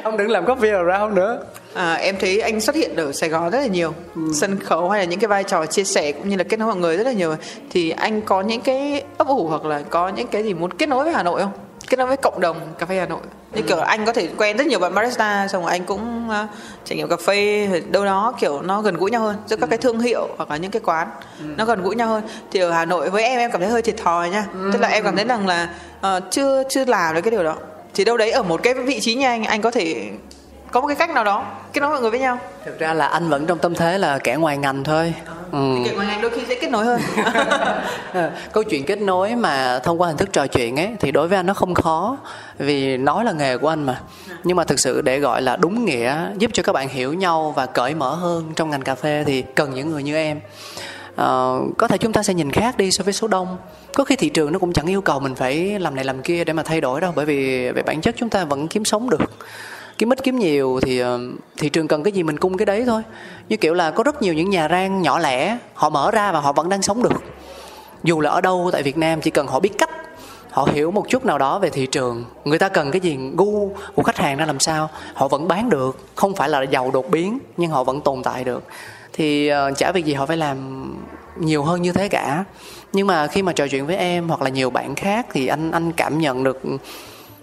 Ông đừng làm coffee around nữa À, em thấy anh xuất hiện ở Sài Gòn rất là nhiều. Sân khấu hay là những cái vai trò chia sẻ cũng như là kết nối mọi người rất là nhiều. Thì anh có những cái ấp ủ hoặc là có những cái gì muốn kết nối với Hà Nội không? Kết nối với cộng đồng cà phê Hà Nội. Như kiểu anh có thể quen rất nhiều bạn barista xong rồi anh cũng uh, trải nghiệm cà phê đâu đó kiểu nó gần gũi nhau hơn giữa các cái thương hiệu hoặc là những cái quán nó gần gũi nhau hơn. Thì ở Hà Nội với em em cảm thấy hơi thiệt thòi nha. Tức là em cảm thấy rằng là ờ, chưa chưa làm được cái điều đó. Thì đâu đấy ở một cái vị trí như anh anh có thể có một cái cách nào đó kết nối mọi người với nhau? Thực ra là anh vẫn trong tâm thế là kẻ ngoài ngành thôi. Ừ. thì ngoài ngành đôi khi sẽ kết nối hơn. Câu chuyện kết nối mà thông qua hình thức trò chuyện ấy thì đối với anh nó không khó vì nói là nghề của anh mà. Nhưng mà thực sự để gọi là đúng nghĩa giúp cho các bạn hiểu nhau và cởi mở hơn trong ngành cà phê thì cần những người như em. Ờ, có thể chúng ta sẽ nhìn khác đi so với số đông. Có khi thị trường nó cũng chẳng yêu cầu mình phải làm này làm kia để mà thay đổi đâu bởi vì về bản chất chúng ta vẫn kiếm sống được kiếm ít kiếm nhiều thì ờ, thị trường cần cái gì mình cung cái đấy thôi. Như kiểu là có rất nhiều những nhà rang nhỏ lẻ, họ mở ra và họ vẫn đang sống được. Dù là ở đâu tại Việt Nam, chỉ cần họ biết cách, họ hiểu một chút nào đó về thị trường, người ta cần cái gì, gu của khách hàng ra làm sao, họ vẫn bán được. Không phải là giàu đột biến, nhưng họ vẫn tồn tại được. Thì ờ, chả việc gì họ phải làm nhiều hơn như thế cả. Nhưng mà khi mà trò chuyện với em hoặc là nhiều bạn khác thì anh anh cảm nhận được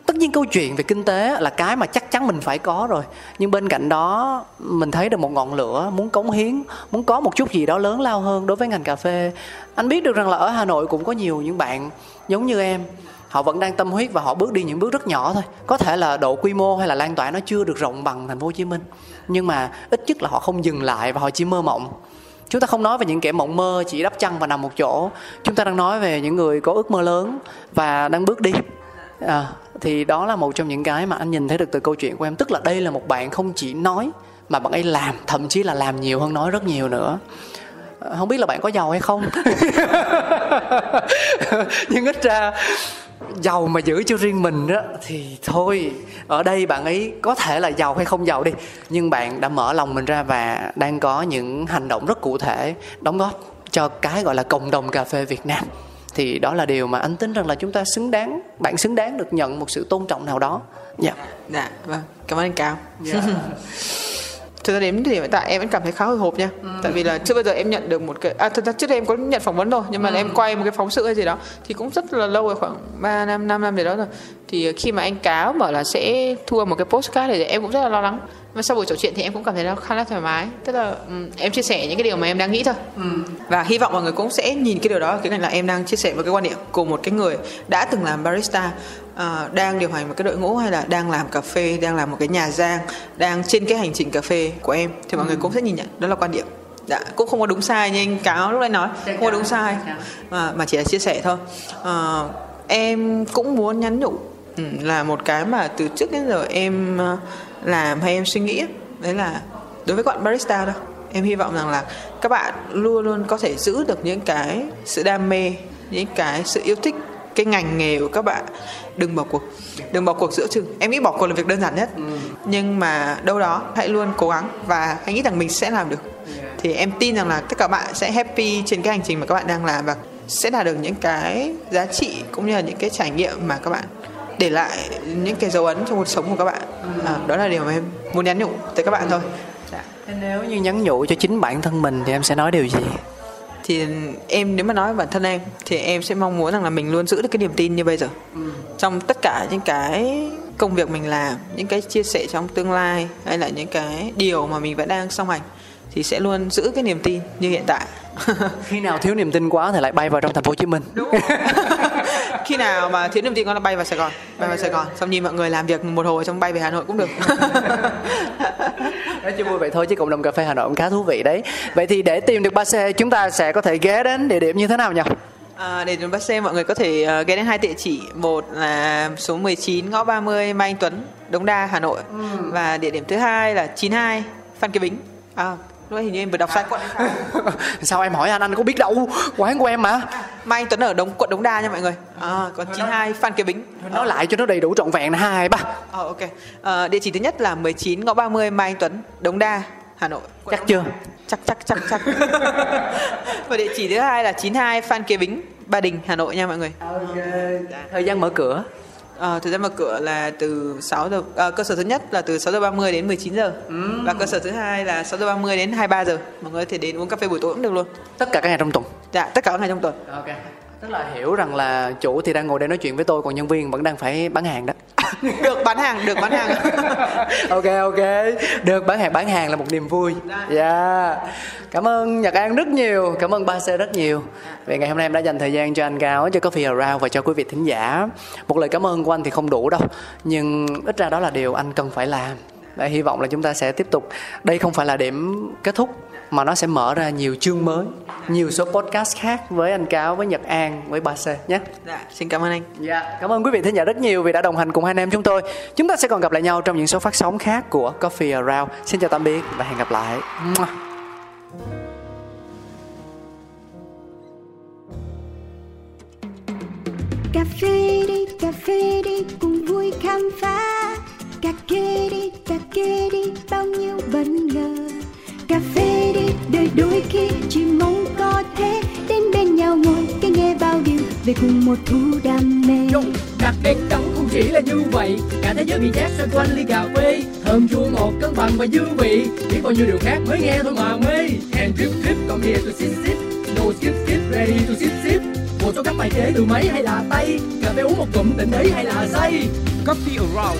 tất nhiên câu chuyện về kinh tế là cái mà chắc chắn mình phải có rồi. Nhưng bên cạnh đó, mình thấy được một ngọn lửa muốn cống hiến, muốn có một chút gì đó lớn lao hơn đối với ngành cà phê. Anh biết được rằng là ở hà nội cũng có nhiều những bạn giống như em. Họ vẫn đang tâm huyết và họ bước đi những bước rất nhỏ thôi. Có thể là độ quy mô hay là lan tỏa nó chưa được rộng bằng thành phố hồ chí minh. Nhưng mà ít nhất là họ không dừng lại và họ chỉ mơ mộng. Chúng ta không nói về những kẻ mộng mơ chỉ đắp chăn và nằm một chỗ. Chúng ta đang nói về những người có ước mơ lớn và đang bước đi à, thì đó là một trong những cái mà anh nhìn thấy được từ câu chuyện của em. Tức là đây là một bạn không chỉ nói mà bạn ấy làm thậm chí là làm nhiều hơn nói rất nhiều nữa. À, không biết là bạn có giàu hay không? Nhưng ít ra giàu mà giữ cho riêng mình đó thì thôi. Ở đây bạn ấy có thể là giàu hay không giàu đi nhưng bạn đã mở lòng mình ra và đang có những hành động rất cụ thể đóng góp cho cái gọi là cộng đồng cà phê Việt Nam thì đó là điều mà anh tin rằng là chúng ta xứng đáng bạn xứng đáng được nhận một sự tôn trọng nào đó dạ yeah. dạ vâng cảm ơn anh cao yeah. thực ra đến thì hiện tại em vẫn cảm thấy khá hồi hộp nha ừ. tại vì là chưa bao giờ em nhận được một cái à thực ra trước đây em có nhận phỏng vấn rồi nhưng mà ừ. em quay một cái phóng sự hay gì đó thì cũng rất là lâu rồi khoảng 3 năm 5 năm gì đó rồi thì khi mà anh cáo bảo là sẽ thua một cái postcard thì em cũng rất là lo lắng và sau buổi trò chuyện thì em cũng cảm thấy nó khá là thoải mái. Tức là um, em chia sẻ những cái điều mà em đang nghĩ thôi. Ừ. và hy vọng mọi người cũng sẽ nhìn cái điều đó cái này là em đang chia sẻ một cái quan điểm của một cái người đã từng làm barista uh, đang điều hành một cái đội ngũ hay là đang làm cà phê đang làm một cái nhà giang đang trên cái hành trình cà phê của em. Thì mọi ừ. người cũng sẽ nhìn nhận đó là quan điểm dạ cũng không có đúng sai như anh cáo lúc nãy nói không có đúng sai. Mà mà chỉ là chia sẻ thôi. Uh, em cũng muốn nhắn nhủ ừ, là một cái mà từ trước đến giờ em uh, làm hay em suy nghĩ đấy là đối với các bạn barista đâu em hy vọng rằng là các bạn luôn luôn có thể giữ được những cái sự đam mê những cái sự yêu thích cái ngành nghề của các bạn. Đừng bỏ cuộc đừng bỏ cuộc giữa chừng. Em nghĩ bỏ cuộc là việc đơn giản nhất. Ừ. nhưng mà đâu đó hãy luôn cố gắng và hãy nghĩ rằng mình sẽ làm được. Thì em tin rằng là tất cả bạn sẽ happy trên cái hành trình mà các bạn đang làm và sẽ đạt được những cái giá trị cũng như là những cái trải nghiệm mà các bạn để lại những cái dấu ấn trong cuộc sống của các bạn à, đó là điều mà em muốn nhắn nhủ tới các bạn thôi dạ. nếu như nhắn nhủ cho chính bản thân mình thì em sẽ nói điều gì thì em nếu mà nói bản thân em thì em sẽ mong muốn rằng là mình luôn giữ được cái niềm tin như bây giờ ừ. trong tất cả những cái công việc mình làm những cái chia sẻ trong tương lai hay là những cái điều mà mình vẫn đang song hành thì sẽ luôn giữ cái niềm tin như hiện tại khi nào thiếu niềm tin quá thì lại bay vào trong thành phố Hồ Chí Minh Đúng. khi nào mà thiếu niềm tin là bay vào Sài Gòn? Bay vào Sài Gòn xong nhìn mọi người làm việc một hồi xong bay về Hà Nội cũng được. Nói chung vui vậy thôi chứ cộng đồng cà phê Hà Nội cũng khá thú vị đấy. Vậy thì để tìm được ba xe chúng ta sẽ có thể ghé đến địa điểm như thế nào nhỉ? À, để đến bắt xe mọi người có thể uh, ghé đến hai địa chỉ. Một là số 19 ngõ 30 Mai Anh Tuấn Đống Đa Hà Nội. Ừ. và địa điểm thứ hai là 92 Phan Kế Bính. À, Lúc hình như em vừa đọc sai quận Sao? Em hỏi anh, anh có biết đâu Quán của em mà. Mai Anh Tuấn ở Đống, quận Đống Đa nha mọi người. À, Còn 92 Phan Kế Bính. Nói lại cho nó đầy đủ trọn vẹn là 2, 3 à, Ok. À, Địa chỉ thứ nhất là 19 ngõ 30 Mai Anh Tuấn Đống Đa Hà Nội. Chắc chưa? Chắc chắc chắc chắc. Và địa chỉ thứ hai là 92 Phan Kế Bính Ba Đình Hà Nội nha mọi người. Ok. Thời gian mở cửa À, thời gian mở cửa là từ 6 giờ à, cơ sở thứ nhất là từ 6 giờ 30 đến 19 giờ. Ừ. và cơ sở thứ hai là 6 giờ 30 đến 23 giờ. Mọi người có thể đến uống cà phê buổi tối cũng được luôn. Tất cả các ngày trong tuần. Dạ tất cả các ngày trong tuần. Ok tức là hiểu rằng là chủ thì đang ngồi đây nói chuyện với tôi còn nhân viên vẫn đang phải bán hàng đó. Được bán hàng được bán hàng. Ok ok. Được bán hàng bán hàng là một niềm vui. Dạ. Yeah. cảm ơn nhật an rất nhiều. Cảm ơn ba c rất nhiều. Vì ngày hôm nay em đã dành thời gian cho anh cáo cho coffee around và cho quý vị thính giả. Một lời cảm ơn của anh thì không đủ đâu nhưng ít ra đó là điều anh cần phải làm. Và hy vọng là chúng ta sẽ tiếp tục. Đây không phải là điểm kết thúc mà nó sẽ mở ra nhiều chương mới nhiều số podcast khác với anh cáo với nhật an với ba c nhé. Dạ xin cảm ơn anh. Dạ cảm ơn quý vị thính giả rất nhiều vì đã đồng hành cùng hai anh em chúng tôi. Chúng ta sẽ còn gặp lại nhau trong những số phát sóng khác của coffee around. Xin chào tạm biệt và hẹn gặp lại. Cà phê đi cà phê đi cùng vui khám phá. Cà kê đi cà kê đi bao nhiêu bất ngờ cà phê đi đời đôi khi chỉ mong có thế đến bên nhau ngồi cái nghe bao điều về cùng một thú đam mê. Yo, đặc biệt trong không chỉ là như vậy cả thế giới bị chát xoay quanh ly cà phê. Thơm chua ngọt cân bằng và dư vị biết bao nhiêu điều khác mới nghe thôi mà mê. And drip drip come here to sip sip. No skip skip ready to sip sip. Một số các bài chế từ máy hay là tay cà phê uống một cụm tỉnh ấy hay là say. Coffee Around,